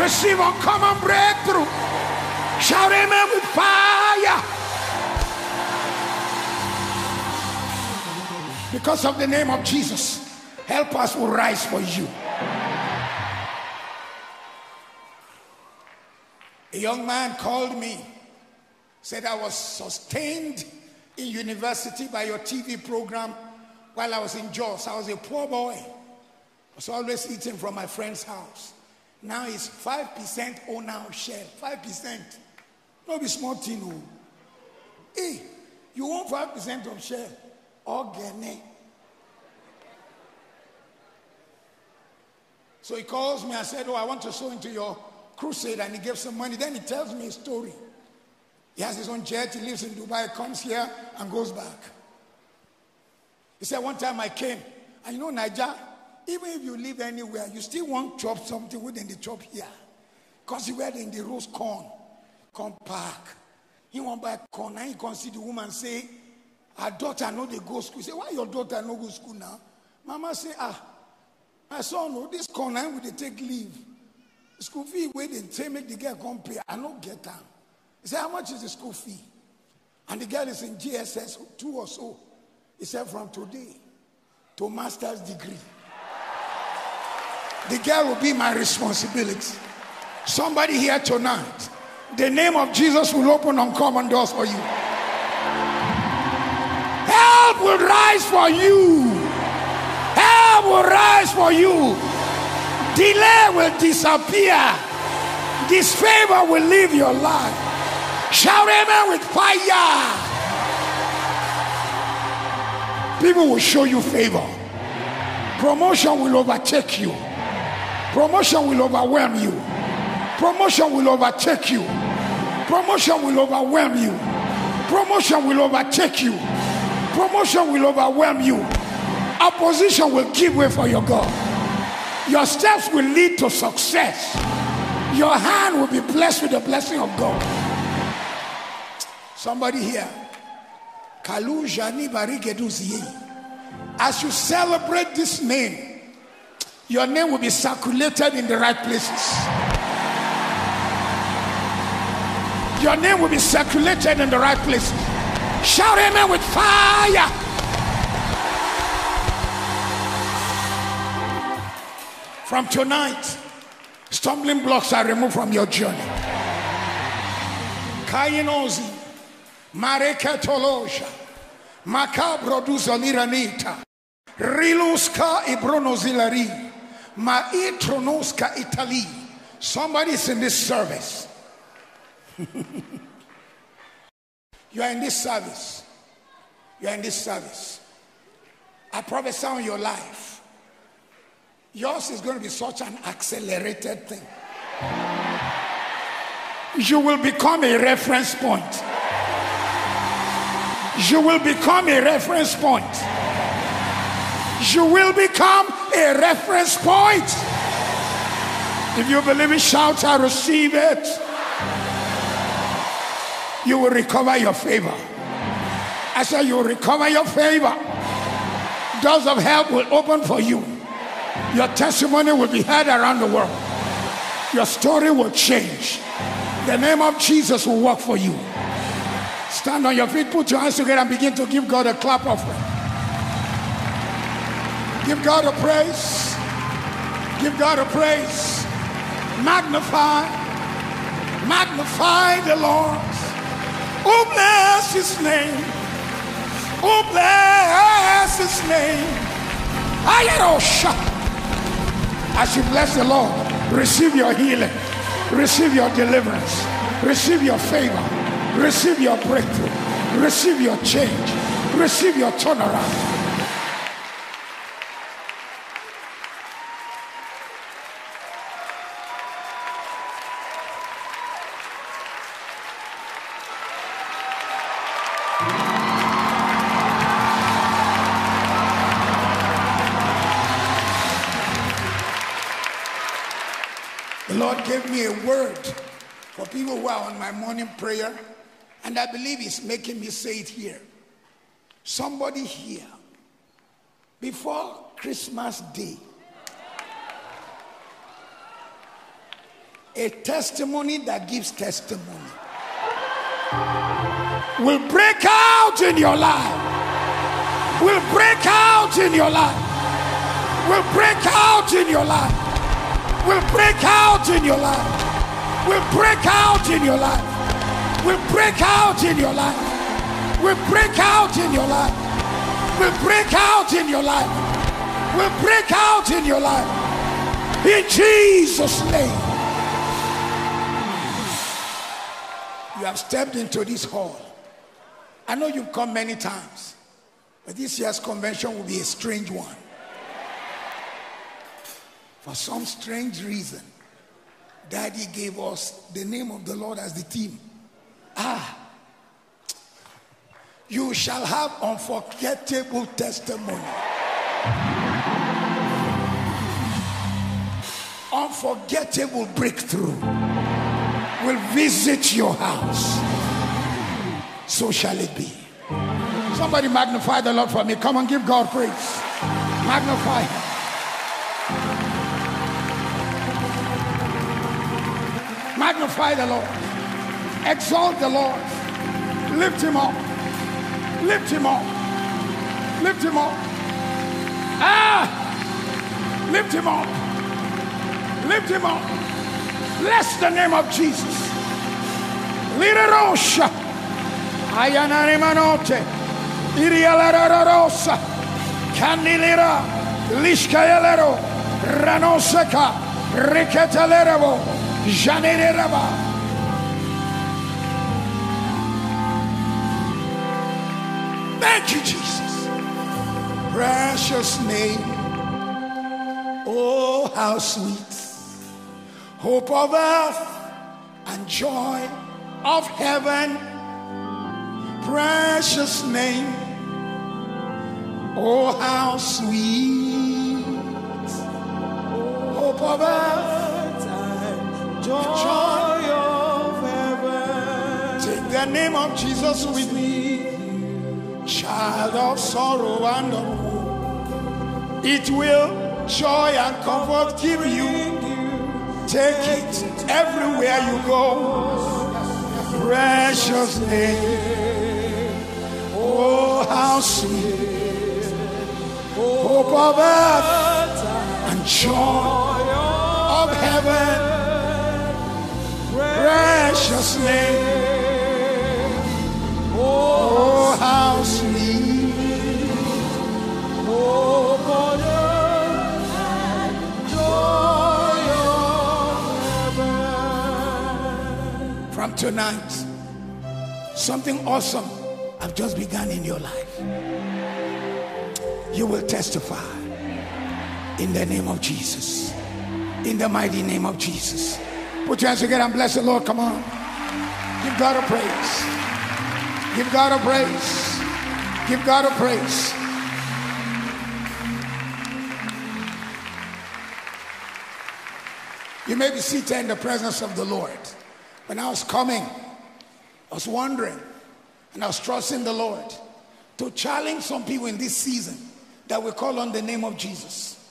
Receive uncommon breakthrough. Shout amen with fire. Because of the name of Jesus, help us will rise for you. A young man called me, said I was sustained in university by your TV program while I was in Jos. I was a poor boy. I was always eating from my friend's house. Now it's 5% owner share. 5%. No be small thing. oh. Hey, you want 5% of share? Organic. So he calls me. I said, Oh, I want to sow into your crusade. And he gave some money. Then he tells me a story. He has his own jet. He lives in Dubai, comes here and goes back. He said, One time I came. And you know, Niger, even if you live anywhere, you still want chop something within the chop here. Because you were in the roast corn. Come back. He want buy corn. Now he can see the woman say, Her daughter know they go school. He say, Why your daughter no go school now? Mama say, Ah, my son, oh, this corn now will they take leave. School fee wait and say make the girl come pay. I don't get them. He said, How much is the school fee? And the girl is in GSS two or so. He said, From today to master's degree. The girl will be my responsibility. Somebody here tonight, the name of Jesus will open uncommon doors for you. Help will rise for you. Help will rise for you. Delay will disappear. Disfavor will leave your life. Shout amen with fire. People will show you favor. Promotion will overtake you. Promotion will overwhelm you. Promotion will overtake you. Promotion will overwhelm you. Promotion will overtake you. Promotion will overwhelm you. Opposition will give way for your God. Your steps will lead to success. Your hand will be blessed with the blessing of God. Somebody here. As you celebrate this name, your name will be circulated in the right places. Your name will be circulated in the right place. Shout amen with fire. From tonight, stumbling blocks are removed from your journey. Kainozi, Marekatolosha, Macabro duzoliranita, Riluska ibronozilari, Maitronoska Italy. Somebody's in this service. you are in this service. You are in this service. I prophesy on your life. Yours is going to be such an accelerated thing. You will become a reference point. You will become a reference point. You will become a reference point. If you believe it, shout, I receive it. You will recover your favor. I said, You will recover your favor. Doors of help will open for you. Your testimony will be heard around the world. Your story will change. The name of Jesus will work for you. Stand on your feet, put your hands together, and begin to give God a clap offering. Give God a praise. Give God a praise. Magnify. Magnify the Lord. Oh, bless his name. Oh, bless his name. Ayarosha. As you bless the Lord, receive your healing, receive your deliverance, receive your favor, receive your breakthrough, receive your change, receive your turnaround. Me a word for people who are on my morning prayer, and I believe it's making me say it here. Somebody here, before Christmas Day, a testimony that gives testimony will break out in your life. Will break out in your life. Will break out in your life. Will break out in your life. Will break out in your life. Will break out in your life. Will break out in your life. Will break out in your life. Will break out in your life. In Jesus' name. You have stepped into this hall. I know you've come many times, but this year's convention will be a strange one. For some strange reason, Daddy gave us the name of the Lord as the team. Ah, you shall have unforgettable testimony. Unforgettable breakthrough will visit your house. So shall it be. Somebody magnify the Lord for me. Come on, give God praise. Magnify Magnify the Lord. Exalt the Lord. Lift Him up. Lift Him up. Lift Him up. Ah! Lift Him up. Lift Him up. Bless the name of Jesus. Lirarosha. Ayanare manote. Irialara rosa. Candilira. Lishkayalero. Ranoseka. Thank you, Jesus. Precious name. Oh, how sweet hope of earth and joy of heaven. Precious name, oh how sweet, hope of earth joy of heaven. Take the name of Jesus with me, child of sorrow and of woe. It will joy and comfort give you. Take it everywhere you go. Precious name. Oh, how sweet. Hope of earth and joy of heaven. Precious name. Oh, how sweet. Oh, joy from tonight, something awesome I've just begun in your life. You will testify in the name of Jesus. In the mighty name of Jesus. Put your hands together and bless the Lord. Come on. Give God a praise. Give God a praise. Give God a praise. You may be seated in the presence of the Lord. When I was coming, I was wondering, and I was trusting the Lord to challenge some people in this season that we call on the name of Jesus.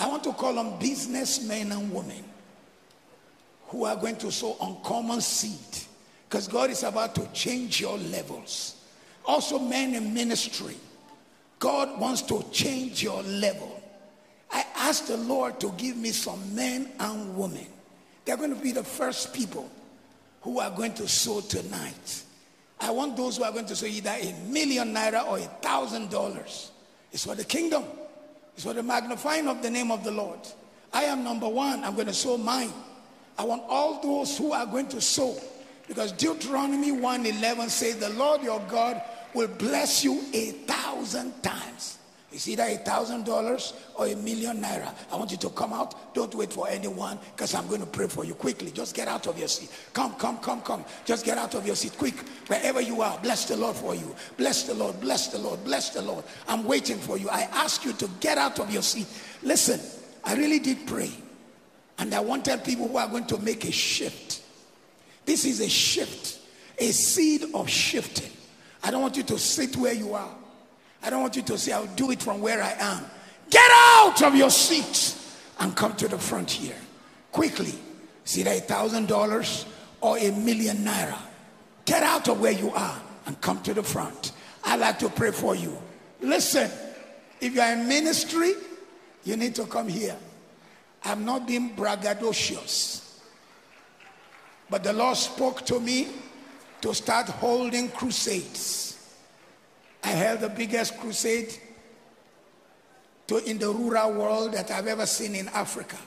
I want to call on businessmen and women who are going to sow uncommon seed because God is about to change your levels. Also, men in ministry, God wants to change your level. I asked the Lord to give me some men and women. They're going to be the first people who are going to sow tonight. I want those who are going to sow either a million naira or a thousand dollars. It's for the kingdom. It's for the magnifying of the name of the Lord. I am number one. I'm going to sow mine. I want all those who are going to sow. Because Deuteronomy 1:11 says, The Lord your God will bless you a thousand times. It's either a thousand dollars or a million naira. I want you to come out. Don't wait for anyone because I'm going to pray for you quickly. Just get out of your seat. Come, come, come, come. Just get out of your seat quick. Wherever you are, bless the Lord for you. Bless the Lord, bless the Lord, bless the Lord. I'm waiting for you. I ask you to get out of your seat. Listen, I really did pray. And I wanted people who are going to make a shift. This is a shift, a seed of shifting. I don't want you to sit where you are. I don't want you to say, I'll do it from where I am. Get out of your seats and come to the front here. Quickly. Either a thousand dollars or a million naira. Get out of where you are and come to the front. I'd like to pray for you. Listen, if you are in ministry, you need to come here. I'm not being braggadocious. But the Lord spoke to me to start holding crusades. I held the biggest crusade to, in the rural world that I've ever seen in Africa.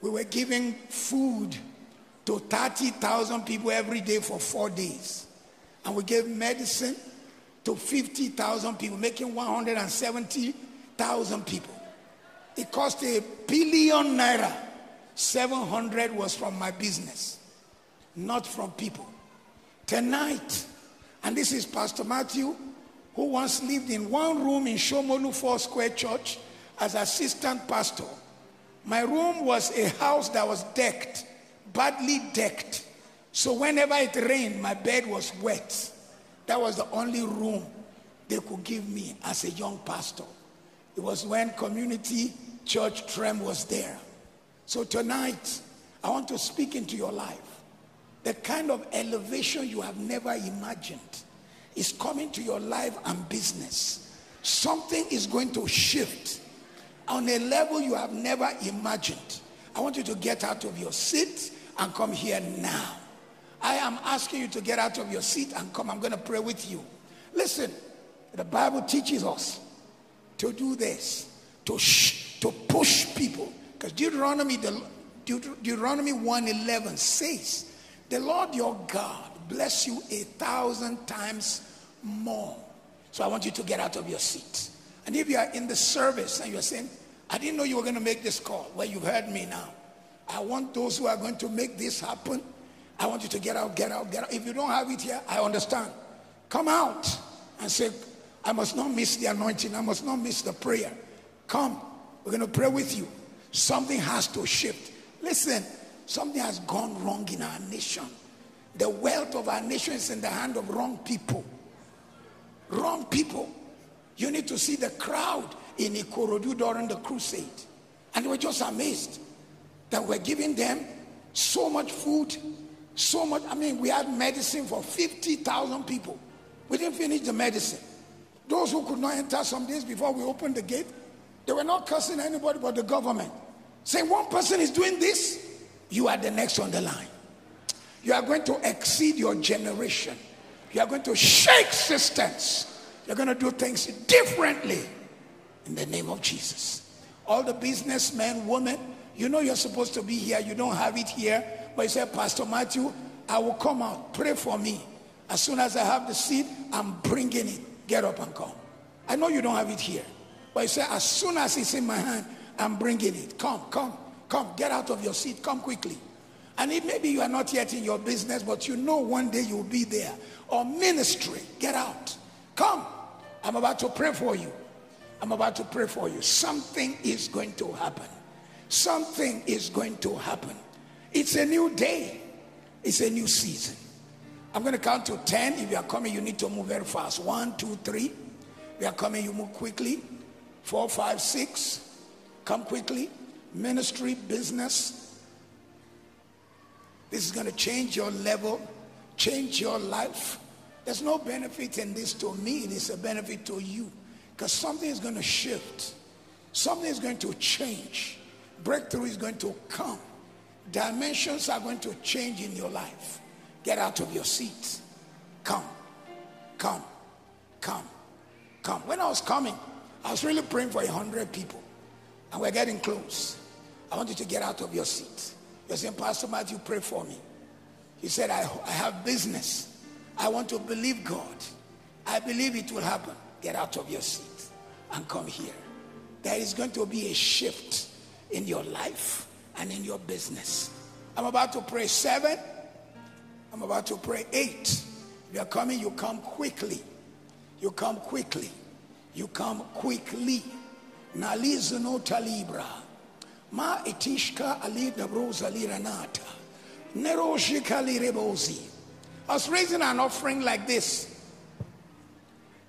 We were giving food to 30,000 people every day for four days. And we gave medicine to 50,000 people, making 170,000 people. It cost a billion naira. 700 was from my business, not from people. Tonight, and this is Pastor Matthew, who once lived in one room in Shomolu Four Square Church as assistant pastor. My room was a house that was decked, badly decked. So whenever it rained, my bed was wet. That was the only room they could give me as a young pastor. It was when Community Church Trem was there. So tonight, I want to speak into your life. The kind of elevation you have never imagined is coming to your life and business. Something is going to shift on a level you have never imagined. I want you to get out of your seat and come here now. I am asking you to get out of your seat and come. I'm going to pray with you. Listen, the Bible teaches us to do this, to sh- to push people. Because Deuteronomy, the, Deut- Deuteronomy 1.11 says, the Lord your God bless you a thousand times more. So I want you to get out of your seat. And if you are in the service and you're saying, I didn't know you were going to make this call. Well, you've heard me now. I want those who are going to make this happen. I want you to get out, get out, get out. If you don't have it here, I understand. Come out and say, I must not miss the anointing. I must not miss the prayer. Come. We're going to pray with you. Something has to shift. Listen, something has gone wrong in our nation. The wealth of our nation is in the hand of wrong people. Wrong people. You need to see the crowd in Ikorodu during the crusade. And were just amazed that we're giving them so much food, so much. I mean, we had medicine for 50,000 people. We didn't finish the medicine. Those who could not enter some days before we opened the gate, they were not cursing anybody but the government. Saying one person is doing this, you are the next on the line. You are going to exceed your generation. You are going to shake systems. You're going to do things differently in the name of Jesus. All the businessmen, women, you know you're supposed to be here. You don't have it here. But you say, Pastor Matthew, I will come out. Pray for me. As soon as I have the seed, I'm bringing it. Get up and come. I know you don't have it here. But you said, as soon as it's in my hand, I'm bringing it. Come, come, come. Get out of your seat. Come quickly. And it maybe you are not yet in your business, but you know one day you'll be there. Or ministry. Get out. Come. I'm about to pray for you. I'm about to pray for you. Something is going to happen. Something is going to happen. It's a new day. It's a new season. I'm going to count to 10. If you are coming, you need to move very fast. One, two, three. We are coming, you move quickly. Four, five, six. Come quickly. Ministry, business. This is going to change your level, change your life. There's no benefit in this to me, it is a benefit to you. Because something is going to shift, something is going to change, breakthrough is going to come, dimensions are going to change in your life. Get out of your seat. Come, come, come, come. When I was coming, I was really praying for a hundred people, and we're getting close. I want you to get out of your seat. You're saying, Pastor Matthew, pray for me. He said, I, I have business. I want to believe God. I believe it will happen. Get out of your seat and come here. There is going to be a shift in your life and in your business. I'm about to pray seven. I'm about to pray eight. If you're coming, you come quickly. You come quickly. You come quickly. Nalizuno talibra. Ma itishka ali dabroza liranata. Neroshika lirebozi. I was raising an offering like this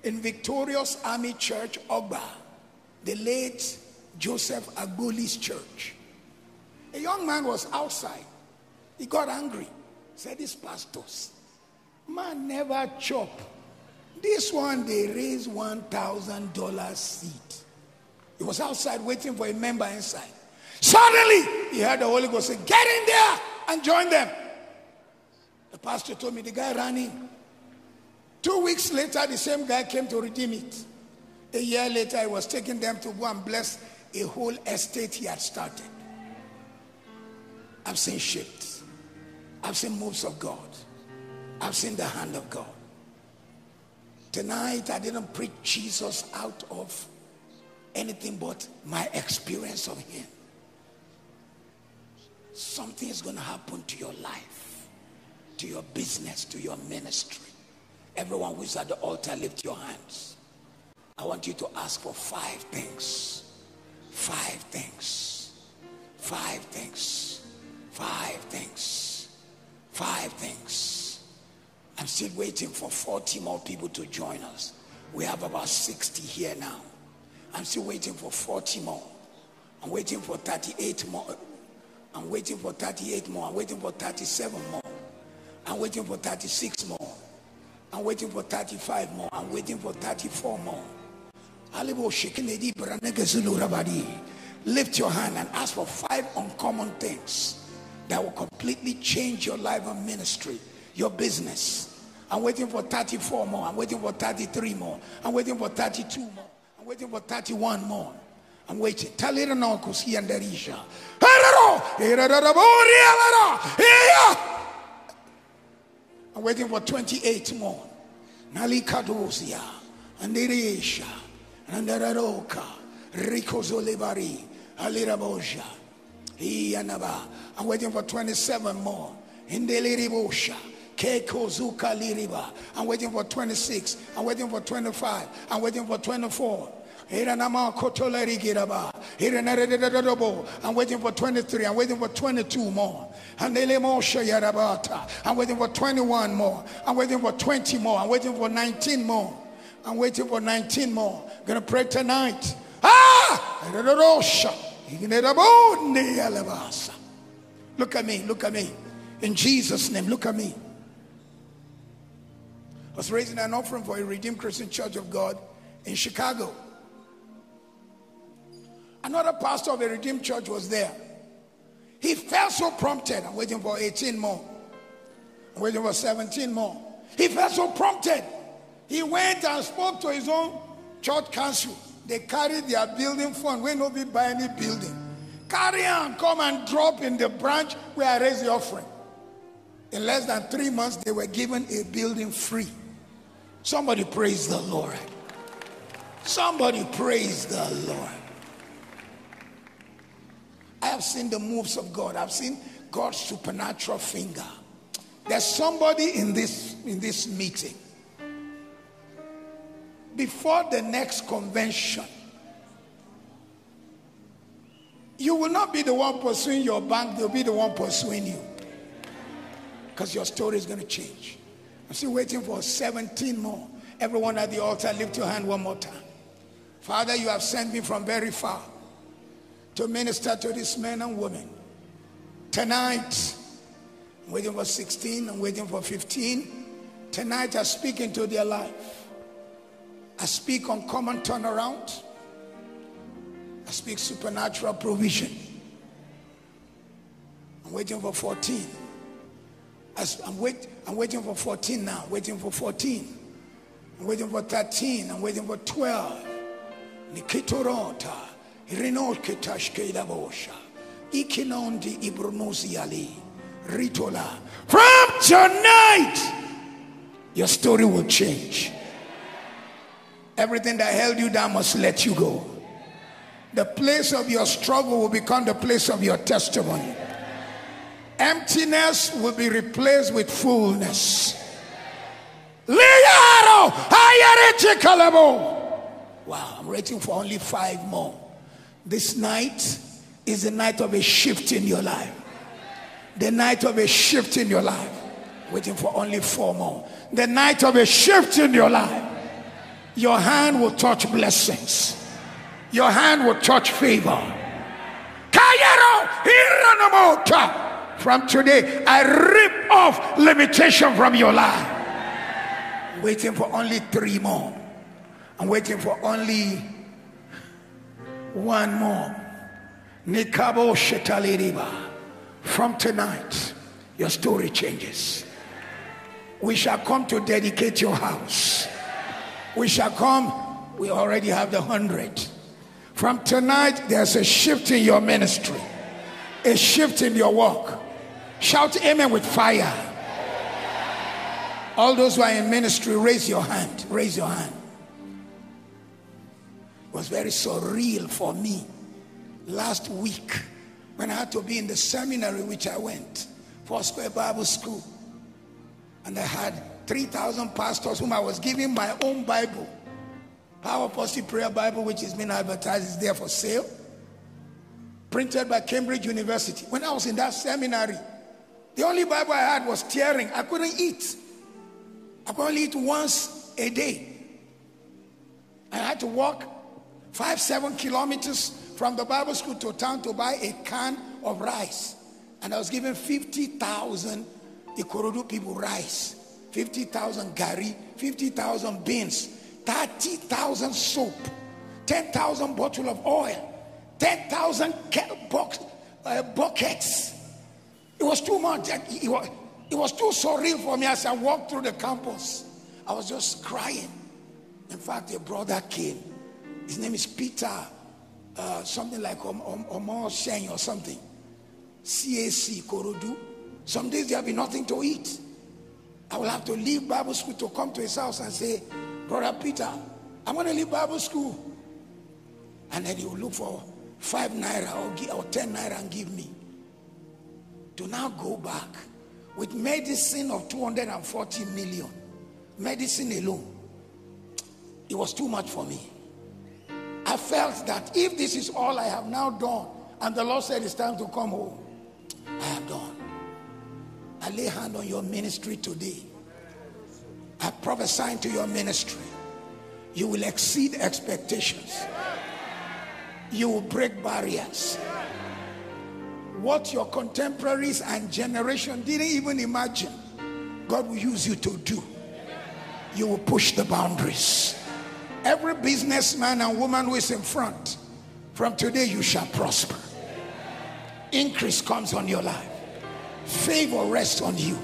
in Victorious Army Church, Ogba, the late Joseph Agboli's church. A young man was outside. He got angry. Said, These pastors, man never chop. This one, they raise $1,000 seed. He was outside waiting for a member inside. Suddenly, he heard the Holy Ghost say, Get in there and join them. The pastor told me the guy ran in. Two weeks later, the same guy came to redeem it. A year later, he was taking them to go and bless a whole estate he had started. I've seen shifts. I've seen moves of God. I've seen the hand of God. Tonight, I didn't preach Jesus out of anything but my experience of Him. Something is going to happen to your life, to your business, to your ministry. Everyone who's at the altar, lift your hands. I want you to ask for five things. Five things. Five things. Five things. Five things. I'm still waiting for 40 more people to join us. We have about 60 here now. I'm still waiting for 40 more. I'm waiting for 38 more. I'm waiting for 38 more. I'm waiting for 37 more. I'm waiting for 36 more. I'm waiting for 35 more. I'm waiting for 34 more. Lift your hand and ask for five uncommon things that will completely change your life and ministry, your business. I'm waiting for 34 more. I'm waiting for 33 more. I'm waiting for 32 more. I'm waiting for 31 more. I'm waiting. Tell it now, Kusi and Darisha. I'm waiting for 28 more. Nalikadosia, Anderesha, Andararoka, Rico Zolebari, Aliraboja, Iyanaba. I'm waiting for 27 more. Indeliribosha. Keiko Zuka Liriba. I'm waiting for 26. I'm waiting for 25. I'm waiting for 24. Hiranama Kotoleri Giraba. Hiranadadadadabo. I'm waiting for 23. I'm waiting for 22 more. I'm waiting for 21 more. I'm waiting for 20 more. I'm waiting for 19 more. I'm waiting for 19 more. I'm Gonna pray tonight. Ah! Look at me. Look at me. In Jesus' name, look at me. I was raising an offering for a Redeemed Christian Church of God in Chicago. Another pastor of a Redeemed Church was there. He felt so prompted. I'm waiting for 18 more. I'm waiting for 17 more. He felt so prompted. He went and spoke to his own church council. They carried their building fund. We nobody buy any building. Carry on, come and drop in the branch where I raise the offering. In less than three months, they were given a building free. Somebody praise the Lord. Somebody praise the Lord. I have seen the moves of God. I've seen God's supernatural finger. There's somebody in this in this meeting. Before the next convention, you will not be the one pursuing your bank, they'll be the one pursuing you. Because your story is going to change. I'm still waiting for 17 more. Everyone at the altar, lift your hand one more time. Father, you have sent me from very far to minister to these men and women. Tonight, I'm waiting for 16, I'm waiting for 15. Tonight, I speak into their life. I speak on common turnaround. I speak supernatural provision. I'm waiting for 14. As I'm, wait, I'm waiting for 14 now, waiting for 14. I'm waiting for 13. I'm waiting for 12. Nikitorota. From tonight, your story will change. Everything that held you down must let you go. The place of your struggle will become the place of your testimony. Emptiness will be replaced with fullness. Wow, I'm waiting for only five more. This night is the night of a shift in your life. The night of a shift in your life. Waiting for only four more. The night of a shift in your life. Your hand will touch blessings. Your hand will touch favor. From today. I rip off limitation from your life. I'm Waiting for only three more. I'm waiting for only one more. Nikabo. From tonight, your story changes. We shall come to dedicate your house. We shall come. We already have the hundred. From tonight, there's a shift in your ministry, a shift in your work. Shout amen with fire. All those who are in ministry, raise your hand. Raise your hand. It was very surreal for me last week when I had to be in the seminary which I went, Foursquare Bible School. And I had 3,000 pastors whom I was giving my own Bible. Power Positive Prayer Bible, which is being advertised, is there for sale. Printed by Cambridge University. When I was in that seminary, the only Bible I had was tearing. I couldn't eat. I could only eat once a day. I had to walk five, seven kilometers from the Bible school to town to buy a can of rice. And I was given 50,000 Ikorodu people rice, 50,000 gari, 50,000 beans, 30,000 soap, 10,000 bottle of oil, 10,000 box, uh, buckets. It was too much. It was, it was too surreal for me as I walked through the campus. I was just crying. In fact, a brother came. His name is Peter, uh, something like Omar Sheng or something. CAC Korodu. Some days there will be nothing to eat. I will have to leave Bible school to come to his house and say, Brother Peter, I'm going to leave Bible school. And then he will look for five naira or, or ten naira and give me. To now go back with medicine of 240 million. Medicine alone. It was too much for me. I felt that if this is all I have now done, and the Lord said it's time to come home, I have done. I lay hand on your ministry today. I prophesy to your ministry. You will exceed expectations. You will break barriers. What your contemporaries and generation didn't even imagine, God will use you to do. You will push the boundaries. Every businessman and woman who is in front, from today you shall prosper. Increase comes on your life. Favor rests on you.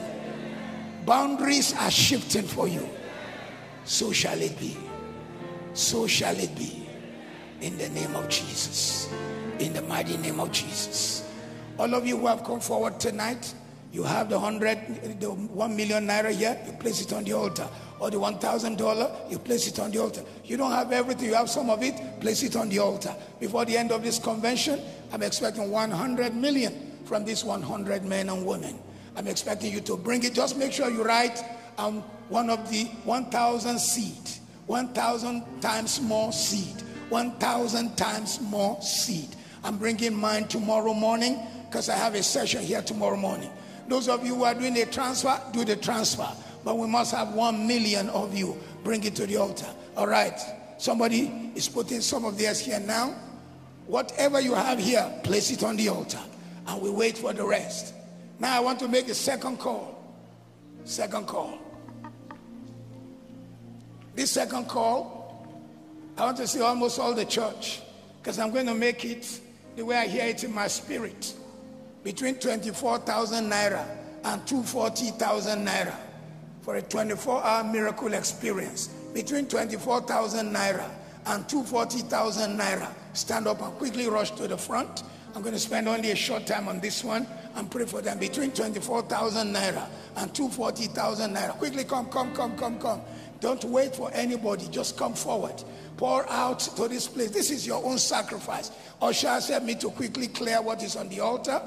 Boundaries are shifting for you. So shall it be. So shall it be. In the name of Jesus. In the mighty name of Jesus. All of you who have come forward tonight, you have the hundred, the one million naira here, you place it on the altar. Or the one thousand dollar, you place it on the altar. You don't have everything, you have some of it, place it on the altar. Before the end of this convention, I'm expecting 100 million from these 100 men and women. I'm expecting you to bring it. Just make sure you write um, one of the 1,000 seed, 1,000 times more seed, 1,000 times more seed. I'm bringing mine tomorrow morning because I have a session here tomorrow morning. Those of you who are doing a transfer, do the transfer. But we must have one million of you. Bring it to the altar. All right. Somebody is putting some of theirs here now. Whatever you have here, place it on the altar. And we wait for the rest. Now I want to make a second call. Second call. This second call, I want to see almost all the church because I'm going to make it the way I hear it in my spirit between 24,000 naira and 240,000 naira for a 24 hour miracle experience. Between 24,000 naira and 240,000 naira. Stand up and quickly rush to the front. I'm going to spend only a short time on this one and pray for them. Between 24,000 naira and 240,000 naira. Quickly come, come, come, come, come. Don't wait for anybody. Just come forward. Pour out to this place. This is your own sacrifice. Usher help me to quickly clear what is on the altar.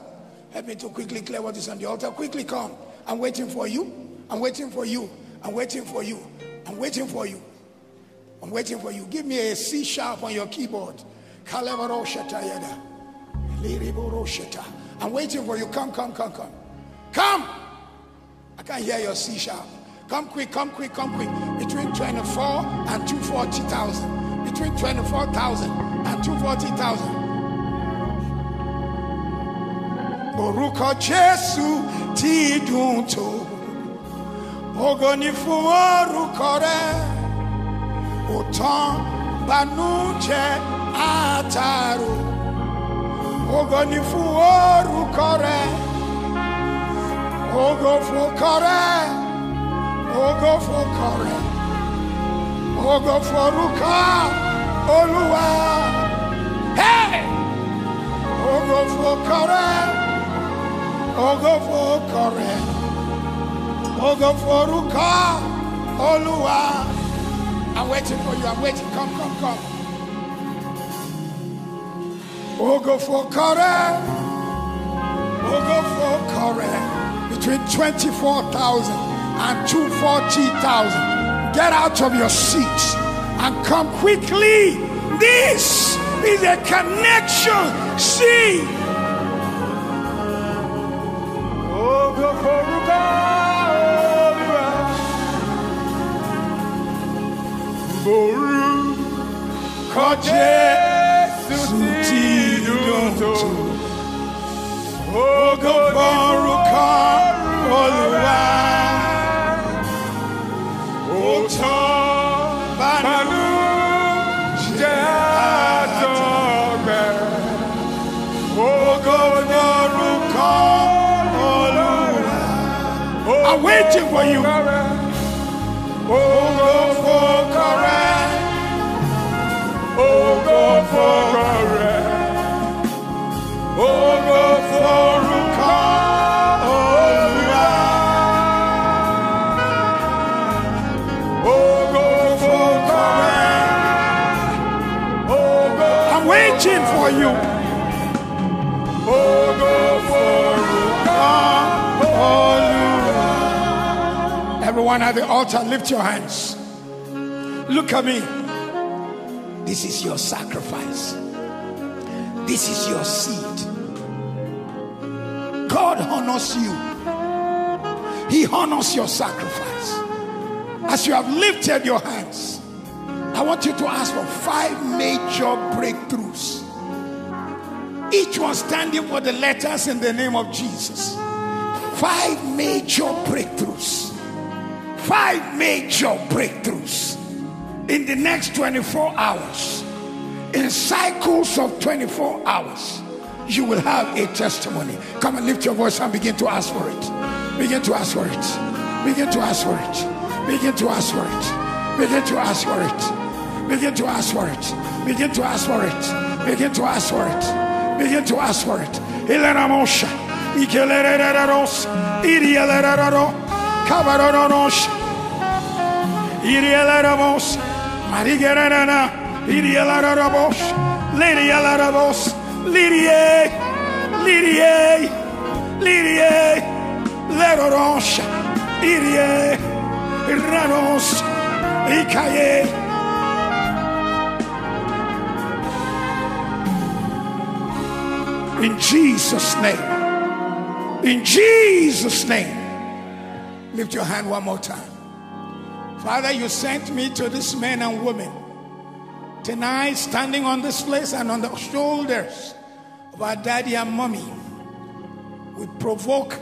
Help me to quickly clear what is on the altar. Quickly come. I'm waiting for you. I'm waiting for you. I'm waiting for you. I'm waiting for you. I'm waiting for you. Give me a C sharp on your keyboard. I'm waiting for you. Come, come, come, come. Come. I can't hear your C sharp. Come quick, come quick, come quick. Between 24 and 240,000. Between 24,000 and 240,000. orúkọ jésù tí dùn tó orúkọ rẹ banújẹ́ àtàrò oganifuoru kore ogo ogofu kore ogofu kore ogoforuka olúwa hey! Ogo ogofu kore ogofu kore ogoforuka olúwa I'm waiting for you. I'm waiting. Come come come. Ogo for Kore. Ogo for Kore. Between 24,000 and 240,000. Get out of your seats and come quickly. This is a connection. See. Ogo Boru. 见关羽。Everyone at the altar, lift your hands. Look at me. This is your sacrifice. This is your seed. God honors you. He honors your sacrifice. As you have lifted your hands, I want you to ask for five major breakthroughs. Each one standing for the letters in the name of Jesus. Five major breakthroughs. Five major breakthroughs in the next 24 hours. In cycles of 24 hours, you will have a testimony. Come and lift your voice and begin to ask for it. Begin to ask for it. Begin to ask for it. Begin to ask for it. Begin to ask for it. Begin to ask for it. Begin to ask for it. Begin to ask for it. Begin to ask for it. Ileramosha. Ikeleraros. Irialeraro. Kabaronos. Irialeramos. Marigerana. Irialerabos. Lydialerabos. Lydie. Lydie. Lydie. Leroros. Irie. Ranos. Ikaye. In Jesus' name. In Jesus' name. Lift your hand one more time. Father, you sent me to this men and women tonight, standing on this place and on the shoulders of our daddy and mommy. We provoke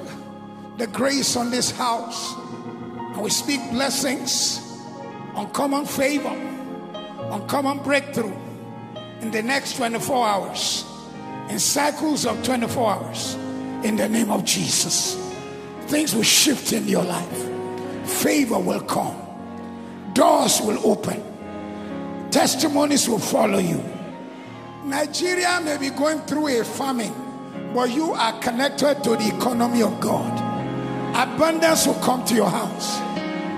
the grace on this house and we speak blessings, uncommon favor, uncommon breakthrough in the next 24 hours, in cycles of 24 hours, in the name of Jesus. Things will shift in your life, favor will come, doors will open, testimonies will follow you. Nigeria may be going through a famine, but you are connected to the economy of God. Abundance will come to your house,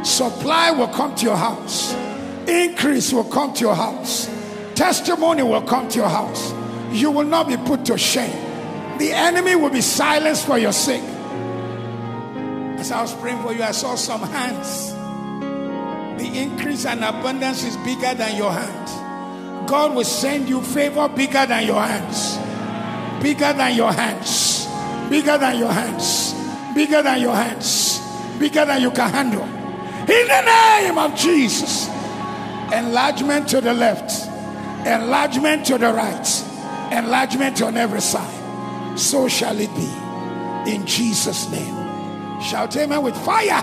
supply will come to your house, increase will come to your house, testimony will come to your house. You will not be put to shame. The enemy will be silenced for your sake. As I was praying for you, I saw some hands. The increase and abundance is bigger than your hand. God will send you favor bigger than your hands. Bigger than your hands. Bigger than your hands. Bigger than your hands. Bigger than you can handle. In the name of Jesus. Enlargement to the left. Enlargement to the right. Enlargement on every side. So shall it be. In Jesus' name. Shout amen with fire.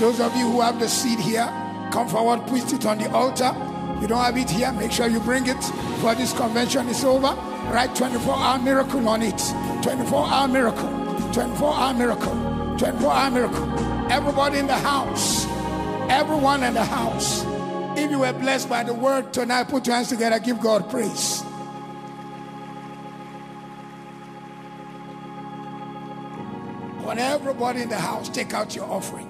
Those of you who have the seed here, come forward, put it on the altar. You don't have it here, make sure you bring it before this convention is over. Write 24 hour miracle on it. 24 hour miracle. 24 hour miracle. 24 hour miracle. Everybody in the house. Everyone in the house. If you were blessed by the word tonight, put your hands together, give God praise. Want everybody in the house take out your offering.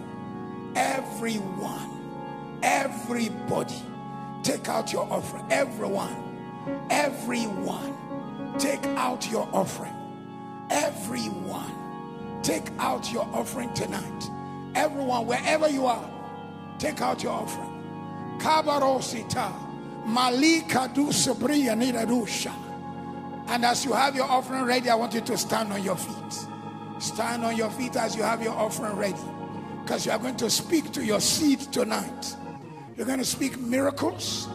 Everyone, everybody, take out your offering. Everyone, everyone, take out your offering. Everyone, take out your offering tonight. Everyone, wherever you are, take out your offering. Kabarosita, Malika du Sabriya Nidadusha. And as you have your offering ready, I want you to stand on your feet. Stand on your feet as you have your offering ready. Because you are going to speak to your seed tonight. You're going to speak miracles.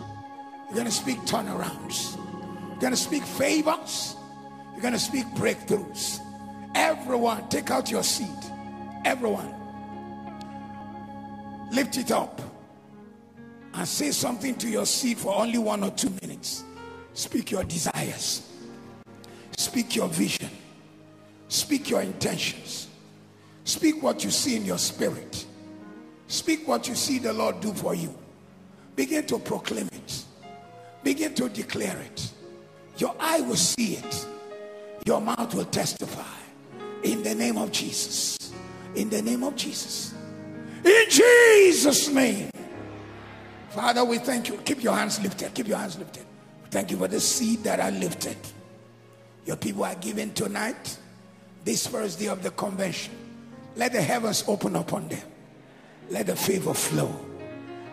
You're going to speak turnarounds. You're going to speak favors. You're going to speak breakthroughs. Everyone, take out your seed. Everyone, lift it up and say something to your seed for only one or two minutes. Speak your desires, speak your vision, speak your intentions, speak what you see in your spirit, speak what you see the Lord do for you. Begin to proclaim it, begin to declare it. Your eye will see it, your mouth will testify. In the name of Jesus. In the name of Jesus. In Jesus' name. Father, we thank you. Keep your hands lifted. Keep your hands lifted. Thank you for the seed that are lifted. Your people are given tonight, this first day of the convention. Let the heavens open upon them. Let the favor flow.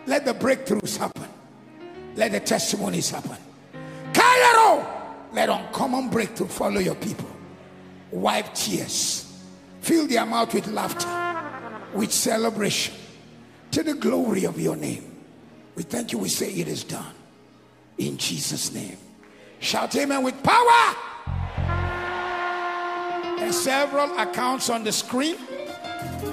Let the breakthroughs happen. Let the testimonies happen. Cairo, let uncommon breakthrough follow your people. Wipe tears. Fill their mouth with laughter, with celebration, to the glory of your name. We thank you. We say it is done. In Jesus' name. Shout amen with power. Are several accounts on the screen.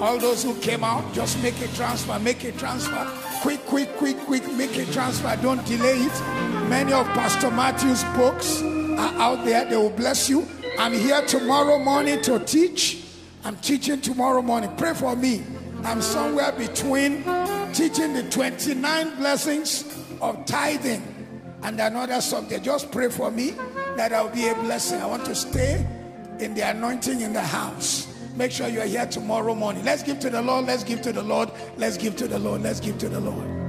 All those who came out, just make a transfer, make a transfer. Quick, quick, quick, quick, make a transfer. Don't delay it. Many of Pastor Matthew's books are out there. They will bless you. I'm here tomorrow morning to teach. I'm teaching tomorrow morning. Pray for me. I'm somewhere between teaching the 29 blessings of tithing and another subject. Just pray for me that I'll be a blessing. I want to stay in the anointing in the house. Make sure you're here tomorrow morning. Let's give to the Lord. Let's give to the Lord. Let's give to the Lord. Let's give to the Lord.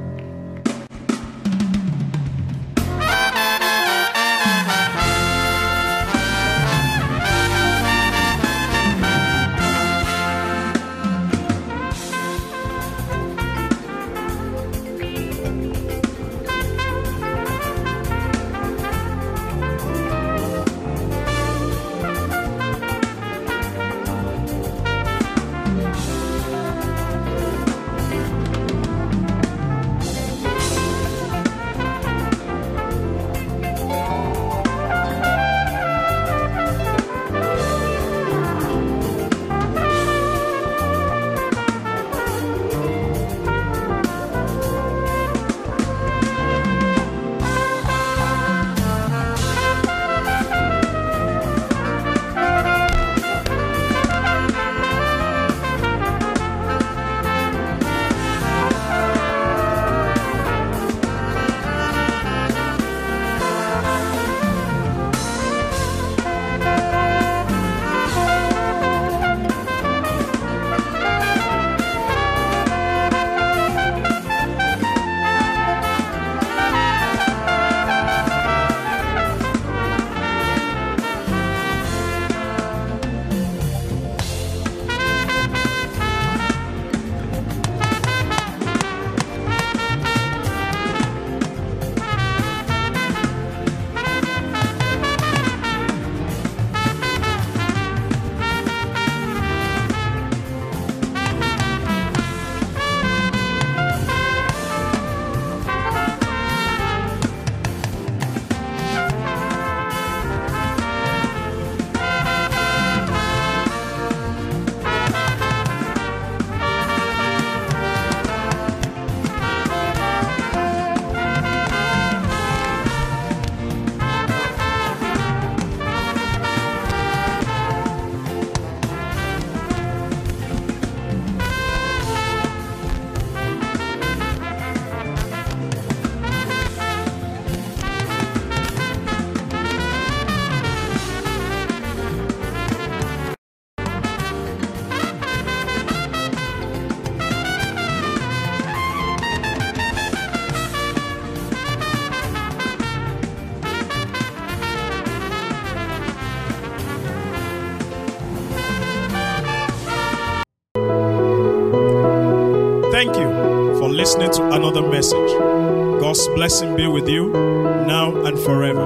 God's blessing be with you now and forever.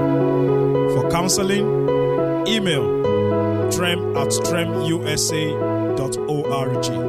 For counseling, email trem at tremusa.org.